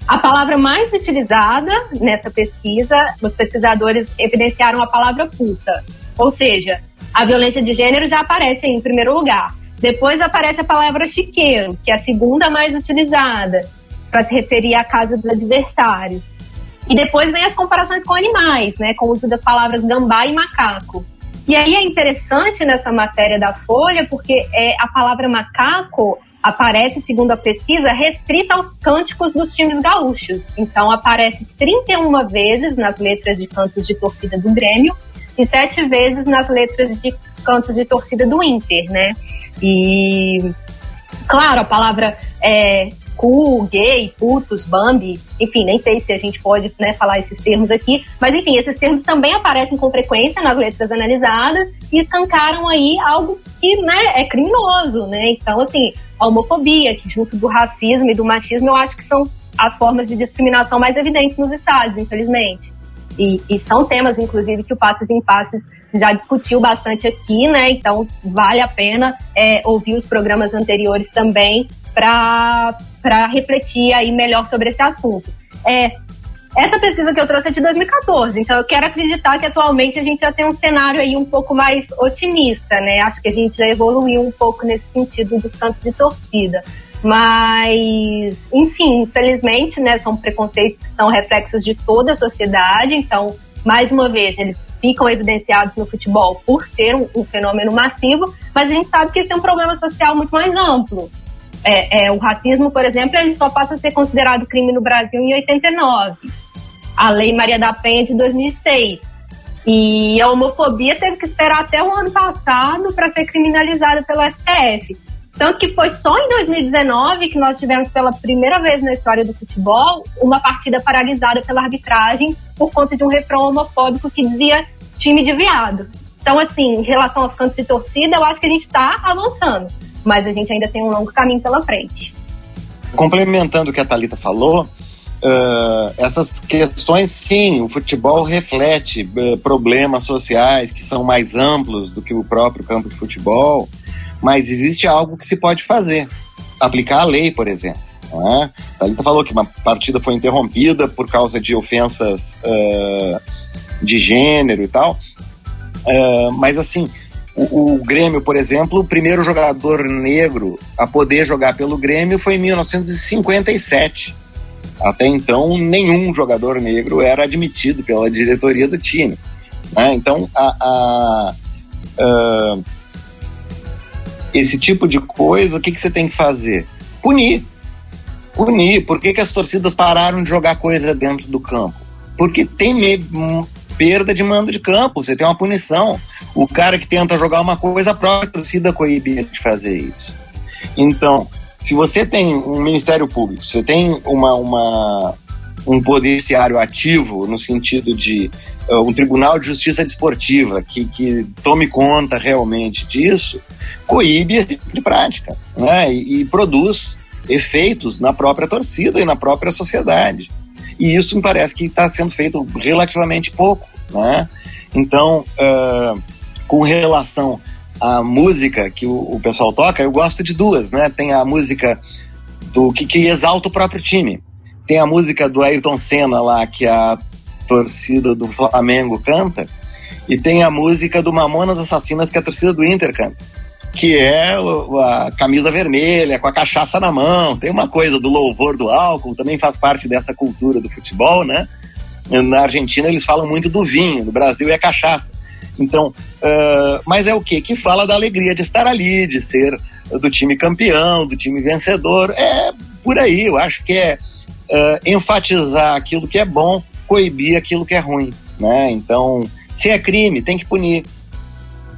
A palavra mais utilizada nessa pesquisa, os pesquisadores evidenciaram a palavra puta. Ou seja, a violência de gênero já aparece em primeiro lugar. Depois aparece a palavra chiqueiro, que é a segunda mais utilizada para se referir à casa dos adversários. E depois vem as comparações com animais, né, com o uso das palavras gambá e macaco. E aí é interessante nessa matéria da Folha, porque é, a palavra macaco aparece, segundo a pesquisa, restrita aos cânticos dos times gaúchos. Então aparece 31 vezes nas letras de cantos de torcida do Grêmio e sete vezes nas letras de cantos de torcida do Inter, né? E, claro, a palavra é, cu, gay, putos, bambi, enfim, nem sei se a gente pode né, falar esses termos aqui, mas enfim, esses termos também aparecem com frequência nas letras analisadas e escancaram aí algo que né, é criminoso, né? Então, assim, a homofobia, que junto do racismo e do machismo, eu acho que são as formas de discriminação mais evidentes nos estados, infelizmente. E, e são temas, inclusive, que o Passos em Passos já discutiu bastante aqui, né? Então vale a pena é, ouvir os programas anteriores também para refletir aí melhor sobre esse assunto. É, essa pesquisa que eu trouxe é de 2014, então eu quero acreditar que atualmente a gente já tem um cenário aí um pouco mais otimista, né? Acho que a gente já evoluiu um pouco nesse sentido dos cantos de torcida. Mas, enfim, infelizmente, né, são preconceitos que são reflexos de toda a sociedade, então, mais uma vez, eles ficam evidenciados no futebol por ser um, um fenômeno massivo, mas a gente sabe que esse é um problema social muito mais amplo. É, é, o racismo, por exemplo, ele só passa a ser considerado crime no Brasil em 89. A Lei Maria da Penha de 2006. E a homofobia teve que esperar até o ano passado para ser criminalizada pelo STF. Tanto que foi só em 2019 que nós tivemos pela primeira vez na história do futebol uma partida paralisada pela arbitragem por conta de um refrão homofóbico que dizia time de viado. Então, assim, em relação aos cantos de torcida, eu acho que a gente está avançando mas a gente ainda tem um longo caminho pela frente. Complementando o que a Thalita falou, uh, essas questões, sim, o futebol reflete uh, problemas sociais que são mais amplos do que o próprio campo de futebol, mas existe algo que se pode fazer. Aplicar a lei, por exemplo. Né? Thalita falou que uma partida foi interrompida por causa de ofensas uh, de gênero e tal, mas assim, o, o, Grêmio, por exemplo, o primeiro jogador negro a poder jogar pelo Grêmio foi em 1957. Até então, nenhum jogador negro era admitido pela diretoria do time. Né? Então, a, a, a, esse tipo de coisa, o que, que você tem que fazer? Punir. Punir. Por que, que as torcidas pararam de jogar coisa dentro do campo? Porque tem perda de mando de campo, você tem uma punição. O cara que tenta jogar uma coisa, a própria torcida coibia de fazer isso. Então, se você tem um Ministério Público, você tem uma, uma, um poderciário ativo, no sentido de um Tribunal de Justiça Desportiva que, que tome conta realmente disso, coíbe esse tipo de prática né? e, e produz efeitos na própria torcida e na própria sociedade. E isso me parece que está sendo feito relativamente pouco. Né? Então, uh, com relação à música que o, o, pessoal toca, eu gosto de duas. Né? Tem a música do que, que exalta o próprio time. Tem a música do Ayrton Senna lá, que a torcida do Flamengo canta. E tem a música do Mamonas Assassinas, que a torcida do Inter canta que é a camisa vermelha, com a cachaça na mão. Tem uma coisa do louvor do álcool, também faz parte dessa cultura do futebol, né? Na Argentina eles falam muito do vinho, no Brasil é cachaça. Então, uh, mas é o que? Que fala da alegria de estar ali, de ser do time campeão, do time vencedor. É por aí, eu acho que é uh, enfatizar aquilo que é bom, coibir aquilo que é ruim. Né? Então, se é crime, tem que punir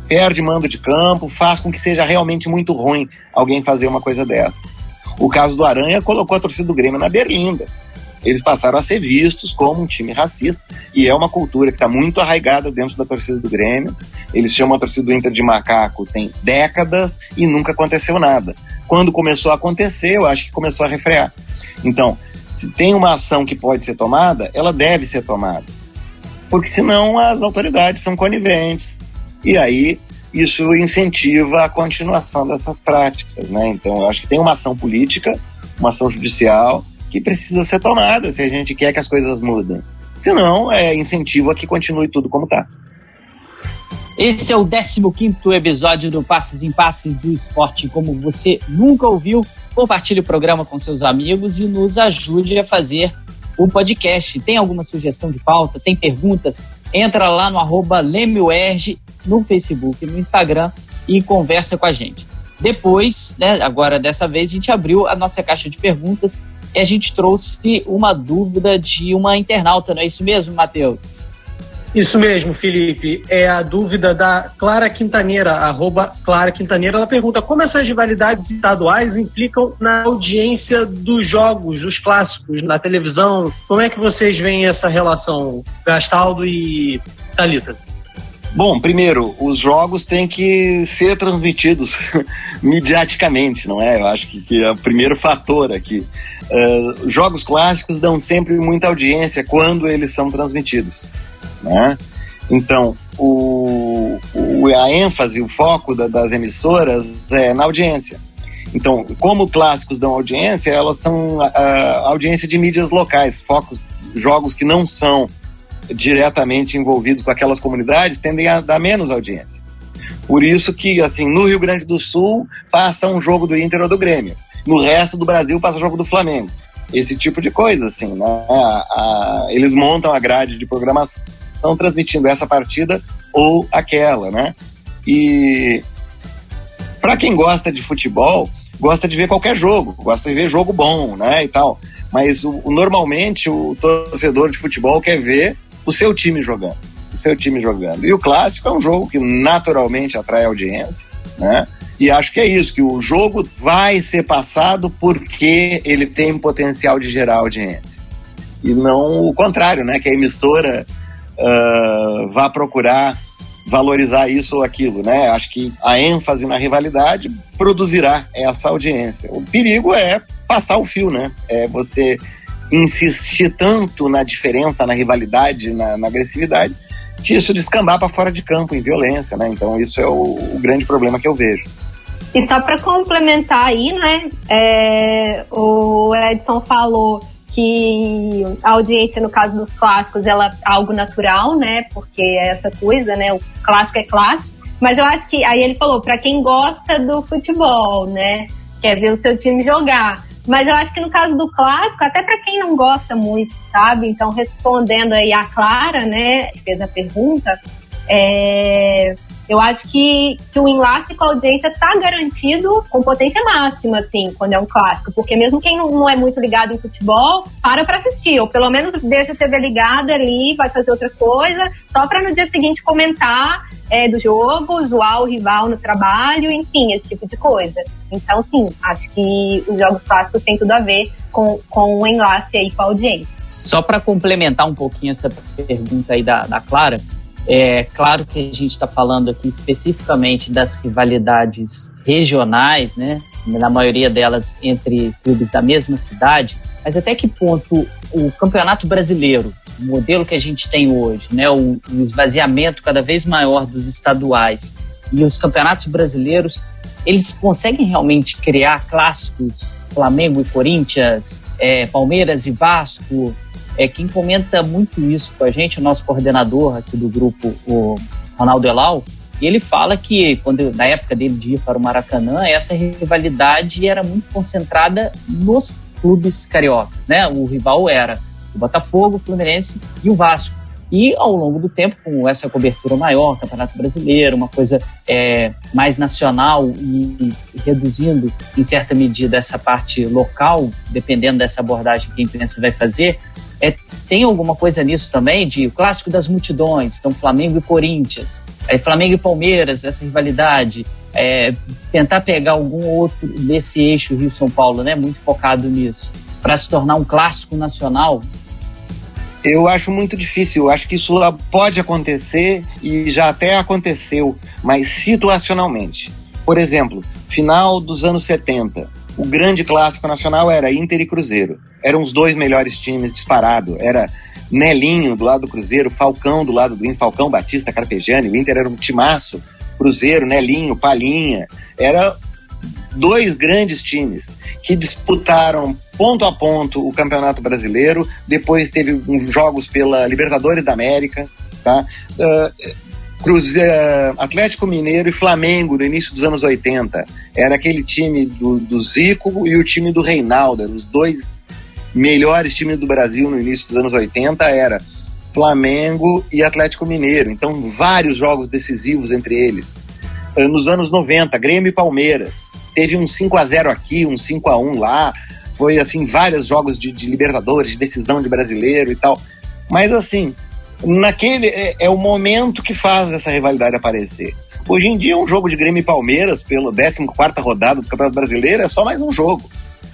perde mando de campo, faz com que seja realmente muito ruim alguém fazer uma coisa dessas. O caso do Aranha colocou a torcida do Grêmio na berlinda. Eles passaram a ser vistos como um time racista e é uma cultura que está muito arraigada dentro da torcida do Grêmio. Eles chamam a torcida do Inter de macaco tem décadas e nunca aconteceu nada. Quando começou a acontecer, eu acho que começou a refrear. Então, se tem uma ação que pode ser tomada, ela deve ser tomada. Porque senão as autoridades são coniventes, e aí isso incentiva a continuação dessas práticas, né? Então eu acho que tem uma ação política, uma ação judicial que precisa ser tomada se a gente quer que as coisas mudem. Senão, é incentivo a que continue tudo como está. Esse é o 15 episódio do Passes em Passes do Esporte como você nunca ouviu. Compartilhe o programa com seus amigos e nos ajude a fazer o podcast. Tem alguma sugestão de pauta? Tem perguntas? Entra lá no arroba no Facebook, no Instagram e conversa com a gente. Depois, né, agora dessa vez, a gente abriu a nossa caixa de perguntas e a gente trouxe uma dúvida de uma internauta, não é isso mesmo, Matheus? Isso mesmo, Felipe. É a dúvida da Clara Quintaneira, arroba Clara Quintaneira. Ela pergunta como essas rivalidades estaduais implicam na audiência dos jogos, dos clássicos, na televisão. Como é que vocês veem essa relação, Gastaldo e Talita? Bom, primeiro, os jogos têm que ser transmitidos mediaticamente, não é? Eu acho que, que é o primeiro fator aqui. Uh, jogos clássicos dão sempre muita audiência quando eles são transmitidos, né? Então, o, o, a ênfase, o foco da, das emissoras é na audiência. Então, como clássicos dão audiência, elas são audiência de mídias locais, focos jogos que não são diretamente envolvidos com aquelas comunidades tendem a dar menos audiência. Por isso que, assim, no Rio Grande do Sul passa um jogo do Inter ou do Grêmio. No resto do Brasil passa o jogo do Flamengo. Esse tipo de coisa, assim, né? A, a, eles montam a grade de programação transmitindo essa partida ou aquela, né? E para quem gosta de futebol, gosta de ver qualquer jogo, gosta de ver jogo bom, né, e tal. Mas o, normalmente o torcedor de futebol quer ver o seu time jogando, o seu time jogando. E o clássico é um jogo que naturalmente atrai audiência, né? E acho que é isso, que o jogo vai ser passado porque ele tem potencial de gerar audiência. E não o contrário, né? Que a emissora uh, vá procurar valorizar isso ou aquilo, né? Acho que a ênfase na rivalidade produzirá essa audiência. O perigo é passar o fio, né? É você insistir tanto na diferença, na rivalidade, na, na agressividade, que isso descambar para fora de campo em violência, né? Então isso é o, o grande problema que eu vejo. E só para complementar aí, né? É, o Edson falou que a audiência, no caso dos clássicos, ela é algo natural, né? Porque é essa coisa, né? O clássico é clássico. Mas eu acho que aí ele falou para quem gosta do futebol, né? Quer ver o seu time jogar. Mas eu acho que no caso do clássico, até para quem não gosta muito, sabe? Então, respondendo aí a Clara, né, que fez a pergunta, é, eu acho que, que o enlace com a audiência está garantido com potência máxima, assim, quando é um clássico. Porque mesmo quem não, não é muito ligado em futebol, para para assistir. Ou pelo menos deixa a TV ligada ali, vai fazer outra coisa, só para no dia seguinte comentar é, do jogo, zoar o rival no trabalho, enfim, esse tipo de coisa. Então, sim, acho que os jogos clássicos têm tudo a ver com, com o enlace aí com a audiência. Só para complementar um pouquinho essa pergunta aí da, da Clara, é claro que a gente está falando aqui especificamente das rivalidades regionais, né? Na maioria delas entre clubes da mesma cidade, mas até que ponto o campeonato brasileiro, o modelo que a gente tem hoje, né? O, o esvaziamento cada vez maior dos estaduais e os campeonatos brasileiros, eles conseguem realmente criar clássicos Flamengo e Corinthians, é, Palmeiras e Vasco, é, quem comenta muito isso com a gente, o nosso coordenador aqui do grupo, o Ronaldo Elal, e ele fala que quando na época dele de ir para o Maracanã, essa rivalidade era muito concentrada nos clubes cariocas, né? O rival era o Botafogo, o Fluminense e o Vasco. E ao longo do tempo, com essa cobertura maior, Campeonato Brasileiro, uma coisa é, mais nacional e, e, reduzindo em certa medida essa parte local, dependendo dessa abordagem que a imprensa vai fazer, é, tem alguma coisa nisso também, de o clássico das multidões, então Flamengo e Corinthians, é, Flamengo e Palmeiras, essa rivalidade, é, tentar pegar algum outro desse eixo Rio-São Paulo, né, muito focado nisso, para se tornar um clássico nacional? Eu acho muito difícil. Eu acho que isso pode acontecer e já até aconteceu, mas situacionalmente. Por exemplo, final dos anos 70, o grande clássico nacional era Inter e Cruzeiro eram os dois melhores times disparado. Era Nelinho do lado do Cruzeiro, Falcão do lado do Inter, Falcão, Batista, Carpegiani. O Inter era um timaço. Cruzeiro, Nelinho, Palinha. Era dois grandes times que disputaram ponto a ponto o Campeonato Brasileiro. Depois teve jogos pela Libertadores da América. Tá? Uh, Cruzeiro, Atlético Mineiro e Flamengo no início dos anos 80. Era aquele time do, do Zico e o time do Reinaldo, os dois melhores times do Brasil no início dos anos 80 era Flamengo e Atlético Mineiro. Então, vários jogos decisivos entre eles. Ah, nos anos 90, Grêmio e Palmeiras. Teve um 5 a 0 aqui, um 5 a 1 lá. Foi, assim, vários jogos de, de Libertadores, de decisão de brasileiro e tal. Mas, assim, naquele é, é, o momento que faz essa rivalidade aparecer. Hoje em dia, um jogo de Grêmio e Palmeiras, pela 14 rodada do Campeonato Brasileiro, é só mais um jogo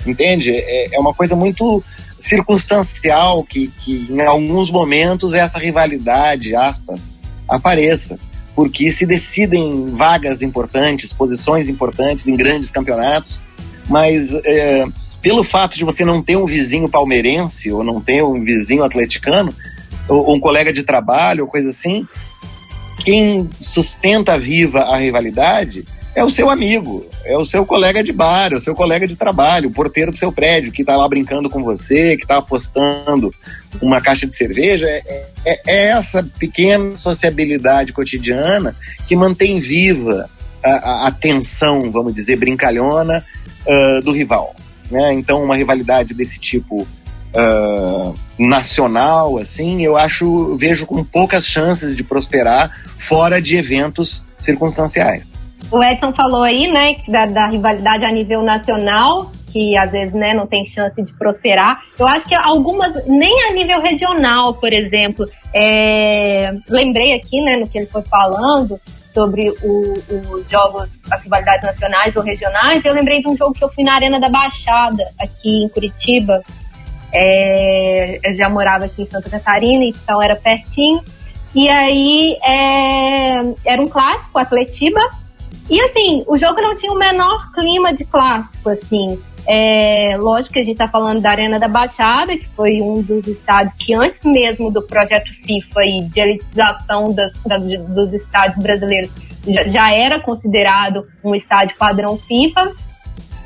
entende? É, é uma coisa muito circunstancial que, que em alguns momentos essa rivalidade, aspas, apareça, porque se decidem vagas importantes, posições importantes em grandes campeonatos, mas é, pelo fato de você não ter um vizinho palmeirense ou não ter um vizinho atleticano, ou, um colega de trabalho ou coisa assim, quem sustenta viva a rivalidade é o seu amigo, é o seu colega de bar, é o seu colega de trabalho, o porteiro do seu prédio, que está lá brincando com você, que está apostando uma caixa de cerveja. É, é, é, essa pequena sociabilidade cotidiana que mantém viva a, a tensão, vamos dizer, brincalhona uh, do rival. Né? Então, uma rivalidade desse tipo uh, nacional, assim, eu acho, vejo com poucas chances de prosperar fora de eventos circunstanciais. O Edson falou aí, né, da, da, rivalidade a nível nacional, que às vezes, né, não tem chance de prosperar. Eu acho que algumas, nem a nível regional, por exemplo. É, lembrei aqui, né, no que ele foi falando sobre o, os jogos, as rivalidades nacionais ou regionais, eu lembrei de um jogo que eu fui na Arena da Baixada, aqui em Curitiba. É, eu já morava aqui em Santa Catarina, então era pertinho. E aí é, era um clássico, Atletiba, e assim, o jogo não tinha o menor clima de clássico, assim. É, lógico que a gente está falando da Arena da Baixada, que foi um dos estádios que antes mesmo do projeto FIFA e de elitização das, das, dos estádios brasileiros já, já era considerado um estádio padrão FIFA.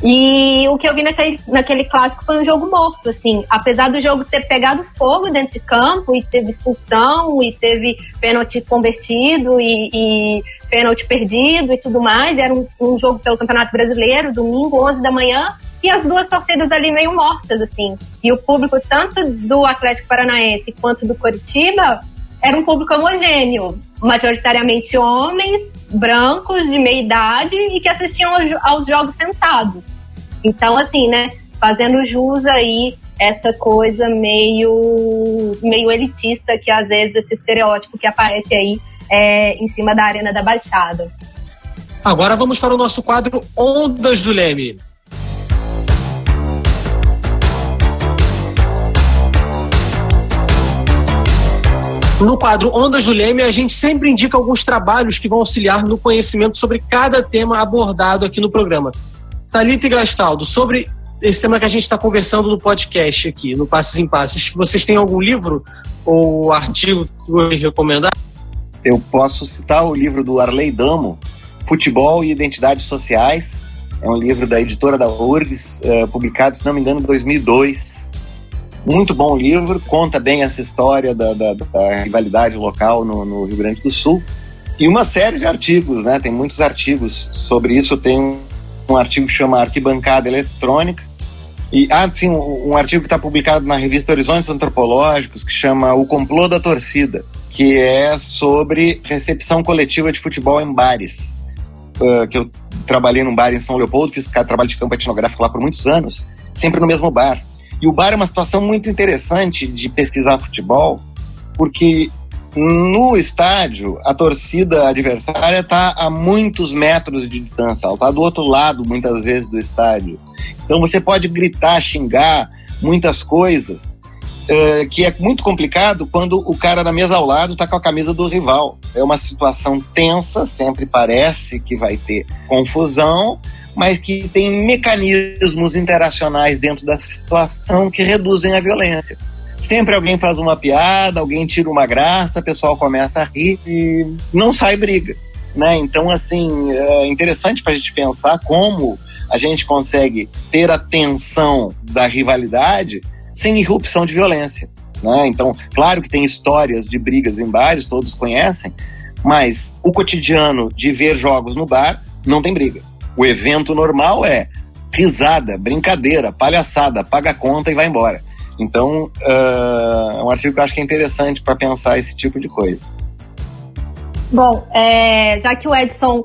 E o que eu vi naquele, naquele clássico foi um jogo morto, assim. Apesar do jogo ter pegado fogo dentro de campo e teve expulsão e teve pênalti convertido e, e pênalti perdido e tudo mais. Era um, um, jogo pelo Campeonato Brasileiro, domingo, 11 da manhã. E as duas torcidas ali meio mortas, assim. E o público, tanto do Atlético Paranaense quanto do Coritiba, era um público homogêneo. Majoritariamente homens, brancos, de meia idade e que assistiam aos jogos sentados. Então, assim, né? Fazendo jus aí essa coisa meio, meio elitista que às vezes esse estereótipo que aparece aí é, em cima da Arena da Baixada. Agora vamos para o nosso quadro Ondas do Leme. No quadro Ondas do Leme, a gente sempre indica alguns trabalhos que vão auxiliar no conhecimento sobre cada tema abordado aqui no programa. Thalita e Gastaldo, sobre esse tema que a gente está conversando no podcast aqui, no Passes em Passes, vocês têm algum livro ou artigo que você recomendar? Eu posso citar o livro do Arley Damo, Futebol e Identidades Sociais. É um livro da editora da URGS, uh, publicado, se não me engano, em 2002. Muito bom livro, conta bem essa história da, da, da rivalidade local no, no, Rio Grande do Sul. E uma série de artigos, né? Tem muitos artigos sobre isso. Tem um, artigo que chama Arquibancada Eletrônica. E, ah, sim, um, um artigo que está publicado na revista Horizontes Antropológicos, que chama O Complô da Torcida que é sobre recepção coletiva de futebol em bares. Uh, que eu trabalhei num bar em São Leopoldo, fiz trabalho de campo etnográfico lá por muitos anos, sempre no mesmo bar. E o bar é uma situação muito interessante de pesquisar futebol, porque no estádio, a torcida adversária está a muitos metros de distância, ela está do outro lado, muitas vezes, do estádio. Então você pode gritar, xingar muitas coisas, é, que é muito complicado quando o cara na mesa ao lado está com a camisa do rival. É uma situação tensa, sempre parece que vai ter confusão, mas que tem mecanismos interacionais dentro da situação que reduzem a violência. Sempre alguém faz uma piada, alguém tira uma graça, o pessoal começa a rir e não sai briga. Né? Então, assim, é interessante para a gente pensar como a gente consegue ter a tensão da rivalidade sem irrupção de violência. Né? Então, claro que tem histórias de brigas em bares, todos conhecem, mas o cotidiano de ver jogos no bar não tem briga. O evento normal é risada, brincadeira, palhaçada, paga a conta e vai embora. Então, uh, é um artigo que eu acho que é interessante para pensar esse tipo de coisa. Bom, é, já que o Edson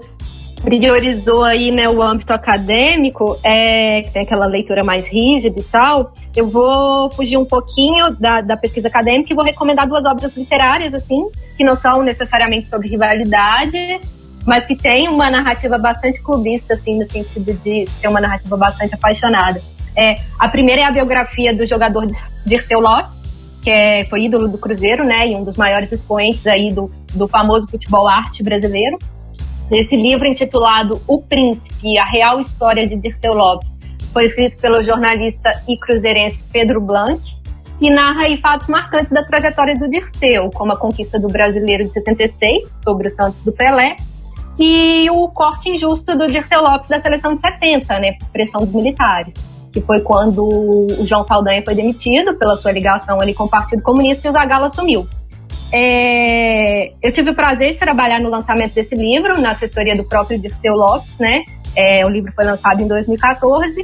priorizou aí né, o âmbito acadêmico, é, que tem aquela leitura mais rígida e tal, eu vou fugir um pouquinho da, da pesquisa acadêmica e vou recomendar duas obras literárias, assim, que não são necessariamente sobre rivalidade, mas que tem uma narrativa bastante clubista, assim, no sentido de ser uma narrativa bastante apaixonada. É, a primeira é a biografia do jogador Dirceu Lopes, que é, foi ídolo do Cruzeiro, né, e um dos maiores expoentes aí do, do famoso futebol arte brasileiro. Esse livro intitulado O Príncipe, a real história de Dirceu Lopes, foi escrito pelo jornalista e cruzeirense Pedro Blanc e narra aí fatos marcantes da trajetória do Dirceu, como a conquista do Brasileiro de 76 sobre o Santos do Pelé e o corte injusto do Dirceu Lopes da seleção de 70, né, por pressão dos militares, que foi quando o João Saldanha foi demitido pela sua ligação ali com o Partido Comunista e o Zagallo assumiu. É, eu tive o prazer de trabalhar no lançamento desse livro, na assessoria do próprio Dirceu Lopes, né? É, o livro foi lançado em 2014.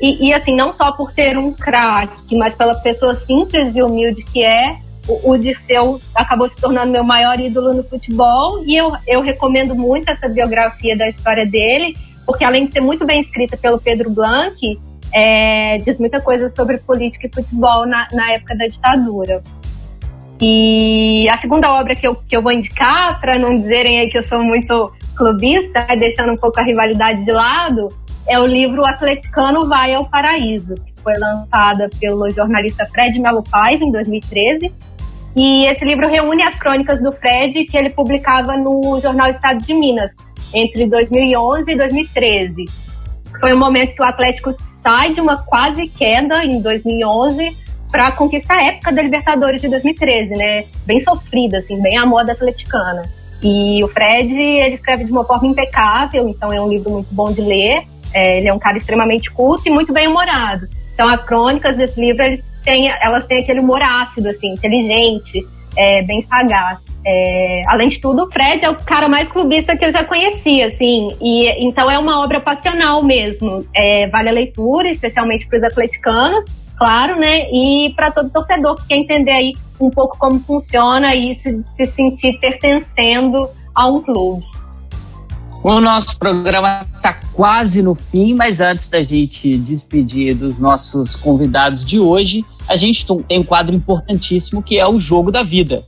E, e assim, não só por ter um craque, mas pela pessoa simples e humilde que é, o, o Dirceu acabou se tornando meu maior ídolo no futebol. E eu, eu recomendo muito essa biografia da história dele, porque além de ser muito bem escrita pelo Pedro Blanc, é, diz muita coisa sobre política e futebol na, na época da ditadura. E a segunda obra que eu, que eu vou indicar, para não dizerem aí que eu sou muito clubista, deixando um pouco a rivalidade de lado, é o livro Atleticano Vai ao Paraíso, que foi lançada pelo jornalista Fred Melo Paiva em 2013. E esse livro reúne as crônicas do Fred que ele publicava no jornal Estado de Minas entre 2011 e 2013. Foi um momento que o Atlético sai de uma quase queda em 2011 para conquistar a época da Libertadores de 2013, né? Bem sofrida, assim, bem a moda atleticana. E o Fred, ele escreve de uma forma impecável, então é um livro muito bom de ler. É, ele é um cara extremamente culto e muito bem humorado. Então as crônicas desse livro, têm, elas têm aquele humor ácido, assim, inteligente, é, bem sagaz. É, além de tudo, o Fred é o cara mais clubista que eu já conheci, assim, e então é uma obra passional mesmo. É, vale a leitura, especialmente para os atleticanos, claro, né? E para todo torcedor que quer entender aí um pouco como funciona e se, se sentir pertencendo a um clube. O nosso programa está quase no fim, mas antes da gente despedir dos nossos convidados de hoje, a gente tem um quadro importantíssimo que é o Jogo da Vida.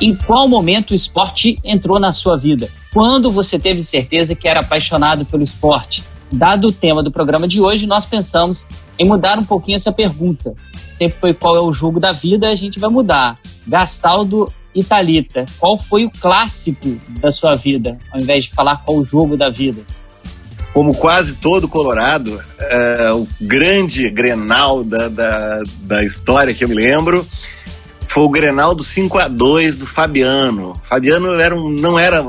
Em qual momento o esporte entrou na sua vida? Quando você teve certeza que era apaixonado pelo esporte? Dado o tema do programa de hoje, nós pensamos em mudar um pouquinho essa pergunta. Sempre foi qual é o jogo da vida, a gente vai mudar. Gastaldo e Talita, qual foi o clássico da sua vida, ao invés de falar qual o jogo da vida? Como quase todo Colorado, é, o grande Grenal da, da, da história que eu me lembro foi o Grenal do 5 a 2 do Fabiano. Fabiano era um, não era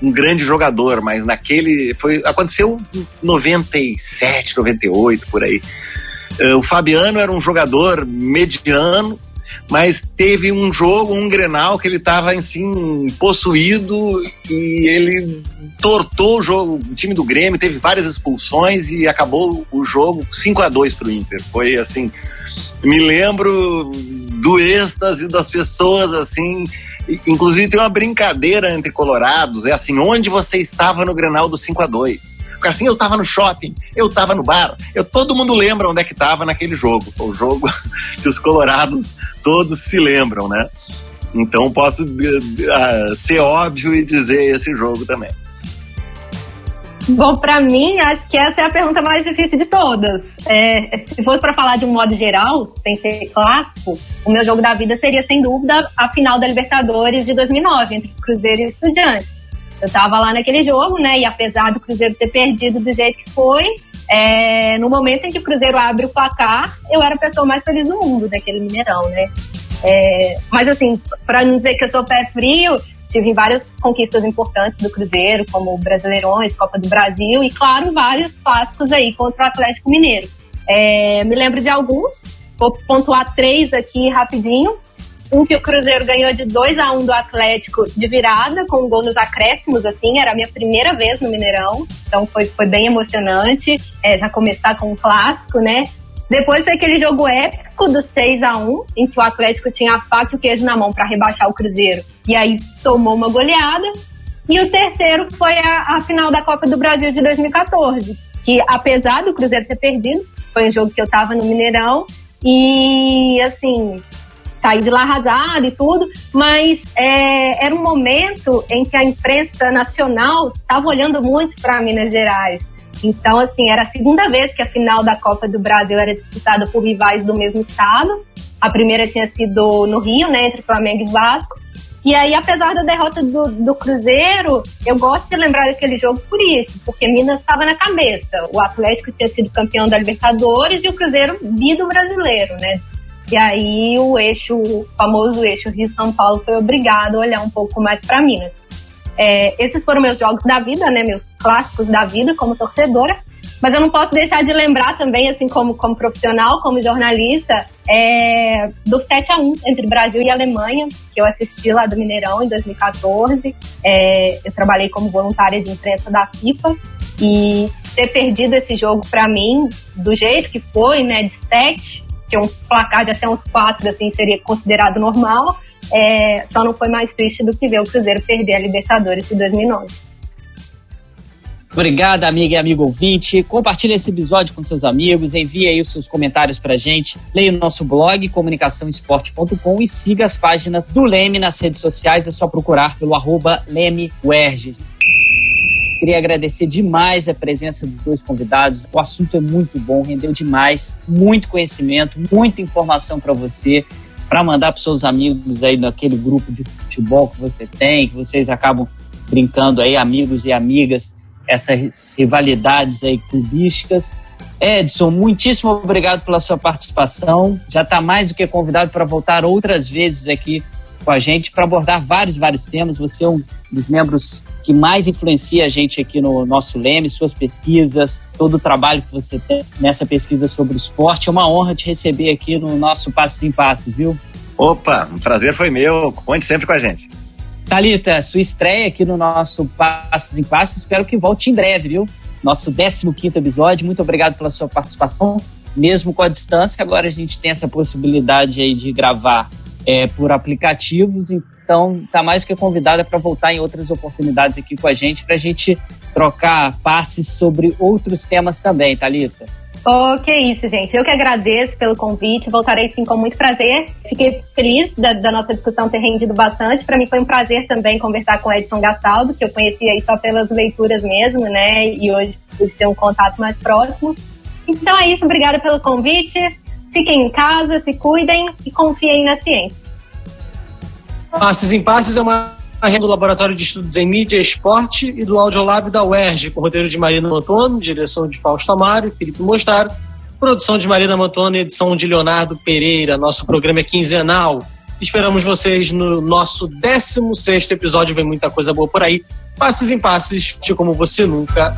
um grande jogador, mas naquele foi aconteceu em 97, 98 por aí. Uh, o Fabiano era um jogador mediano, mas teve um jogo, um Grenal que ele estava assim possuído e ele tortou o jogo. O time do Grêmio teve várias expulsões e acabou o jogo 5 a 2 para o Inter. Foi assim, me lembro do êxtase das pessoas assim Inclusive tem uma brincadeira entre colorados, é assim, onde você estava no Grenal do 5 a 2 Porque assim, eu estava no shopping, eu estava no bar, eu, todo mundo lembra onde é que estava naquele jogo. Foi o jogo que os colorados todos se lembram, né? Então posso uh, ser óbvio e dizer esse jogo também. Bom, para mim, acho que essa é a pergunta mais difícil de todas. É, se fosse para falar de um modo geral, sem ser clássico, o meu jogo da vida seria, sem dúvida, a final da Libertadores de 2009, entre Cruzeiro e Estudiantes. Eu tava lá naquele jogo, né, e apesar do Cruzeiro ter perdido do jeito que foi, é, no momento em que o Cruzeiro abre o placar, eu era a pessoa mais feliz do mundo daquele Mineirão, né. É, mas assim, para não dizer que eu sou pé frio, tive várias conquistas importantes do Cruzeiro, como Brasileirões, Copa do Brasil e, claro, vários clássicos aí contra o Atlético Mineiro. É, me lembro de alguns, vou pontuar três aqui rapidinho. Um que o Cruzeiro ganhou de 2 a 1 um do Atlético de virada, com um gol nos acréscimos, assim, era a minha primeira vez no Mineirão, então foi, foi bem emocionante, é, já começar com um clássico, né? Depois foi aquele jogo épico do 6 a 1 em que o Atlético tinha a faca e o queijo na mão para rebaixar o Cruzeiro. E aí tomou uma goleada. E o terceiro foi a, a, final da Copa do Brasil de 2014, que apesar do Cruzeiro ter perdido, foi um jogo que eu tava no Mineirão e assim saí de lá arrasado e tudo, mas é, era um momento em que a imprensa nacional estava olhando muito para Minas Gerais. Então, assim, era a segunda vez que a final da Copa do Brasil era disputada por rivais do mesmo estado. A primeira tinha sido no Rio, né, entre Flamengo e Vasco. E aí, apesar da derrota do, do Cruzeiro, eu gosto de lembrar daquele jogo por isso, porque Minas estava na cabeça. O Atlético tinha sido campeão da Libertadores e o Cruzeiro do brasileiro, né? E aí o eixo, o famoso eixo Rio-São Paulo foi obrigado a olhar um pouco mais para Minas. É, esses foram meus jogos da vida, né? Meus clássicos da vida como torcedora. Mas eu não posso deixar de lembrar também, assim como, como profissional, como jornalista, é, do 7 a 1 entre Brasil e Alemanha, que eu assisti lá do Mineirão em 2014. É, eu trabalhei como voluntária de imprensa da FIFA e ter perdido esse jogo para mim, do jeito que foi, né, de 7, que é um placar de até uns 4, assim, seria considerado normal, é, só não foi mais triste do que ver o Cruzeiro perder a Libertadores de 2009. Obrigado, amiga e amigo ouvinte. Compartilhe esse episódio com seus amigos, envie aí os seus comentários pra gente, leia o nosso blog comunicaçãoesporte.com e siga as páginas do Leme nas redes sociais, é só procurar pelo arroba LemeWerge. Queria agradecer demais a presença dos dois convidados. O assunto é muito bom, rendeu demais, muito conhecimento, muita informação para você, para mandar para seus amigos aí naquele grupo de futebol que você tem, que vocês acabam brincando aí, amigos e amigas essas rivalidades aí clubísticas. Edson, muitíssimo obrigado pela sua participação. Já está mais do que convidado para voltar outras vezes aqui com a gente para abordar vários, vários temas. Você é um dos membros que mais influencia a gente aqui no nosso Leme, suas pesquisas, todo o trabalho que você tem nessa pesquisa sobre o esporte. É uma honra te receber aqui no nosso Passos em Passos, viu? Opa, um prazer foi meu. Conte sempre com a gente. Talita, sua estreia aqui no nosso Passos em Passos, espero que volte em breve, viu? Nosso 15 episódio, muito obrigado pela sua participação, mesmo com a distância, agora a gente tem essa possibilidade aí de gravar é, por aplicativos, então tá mais que convidada para voltar em outras oportunidades aqui com a gente, para a gente trocar passes sobre outros temas também, Talita. Oh, que isso, gente. Eu que agradeço pelo convite. Voltarei sim com muito prazer. Fiquei feliz da, da nossa discussão ter rendido bastante. Para mim foi um prazer também conversar com Edson Gastaldo, que eu conhecia aí só pelas leituras mesmo, né? E hoje pude ter um contato mais próximo. Então é isso. Obrigada pelo convite. Fiquem em casa, se cuidem e confiem na ciência. Passes em Passes é uma do Laboratório de Estudos em Mídia Esporte e do Audiolab da UERJ, com roteiro de Marina Mantono, direção de Fausto Amaro e Felipe Mostaro, produção de Marina Mantono e edição de Leonardo Pereira. Nosso programa é quinzenal. Esperamos vocês no nosso 16 episódio. Vem muita coisa boa por aí. Passes em passes, como você nunca.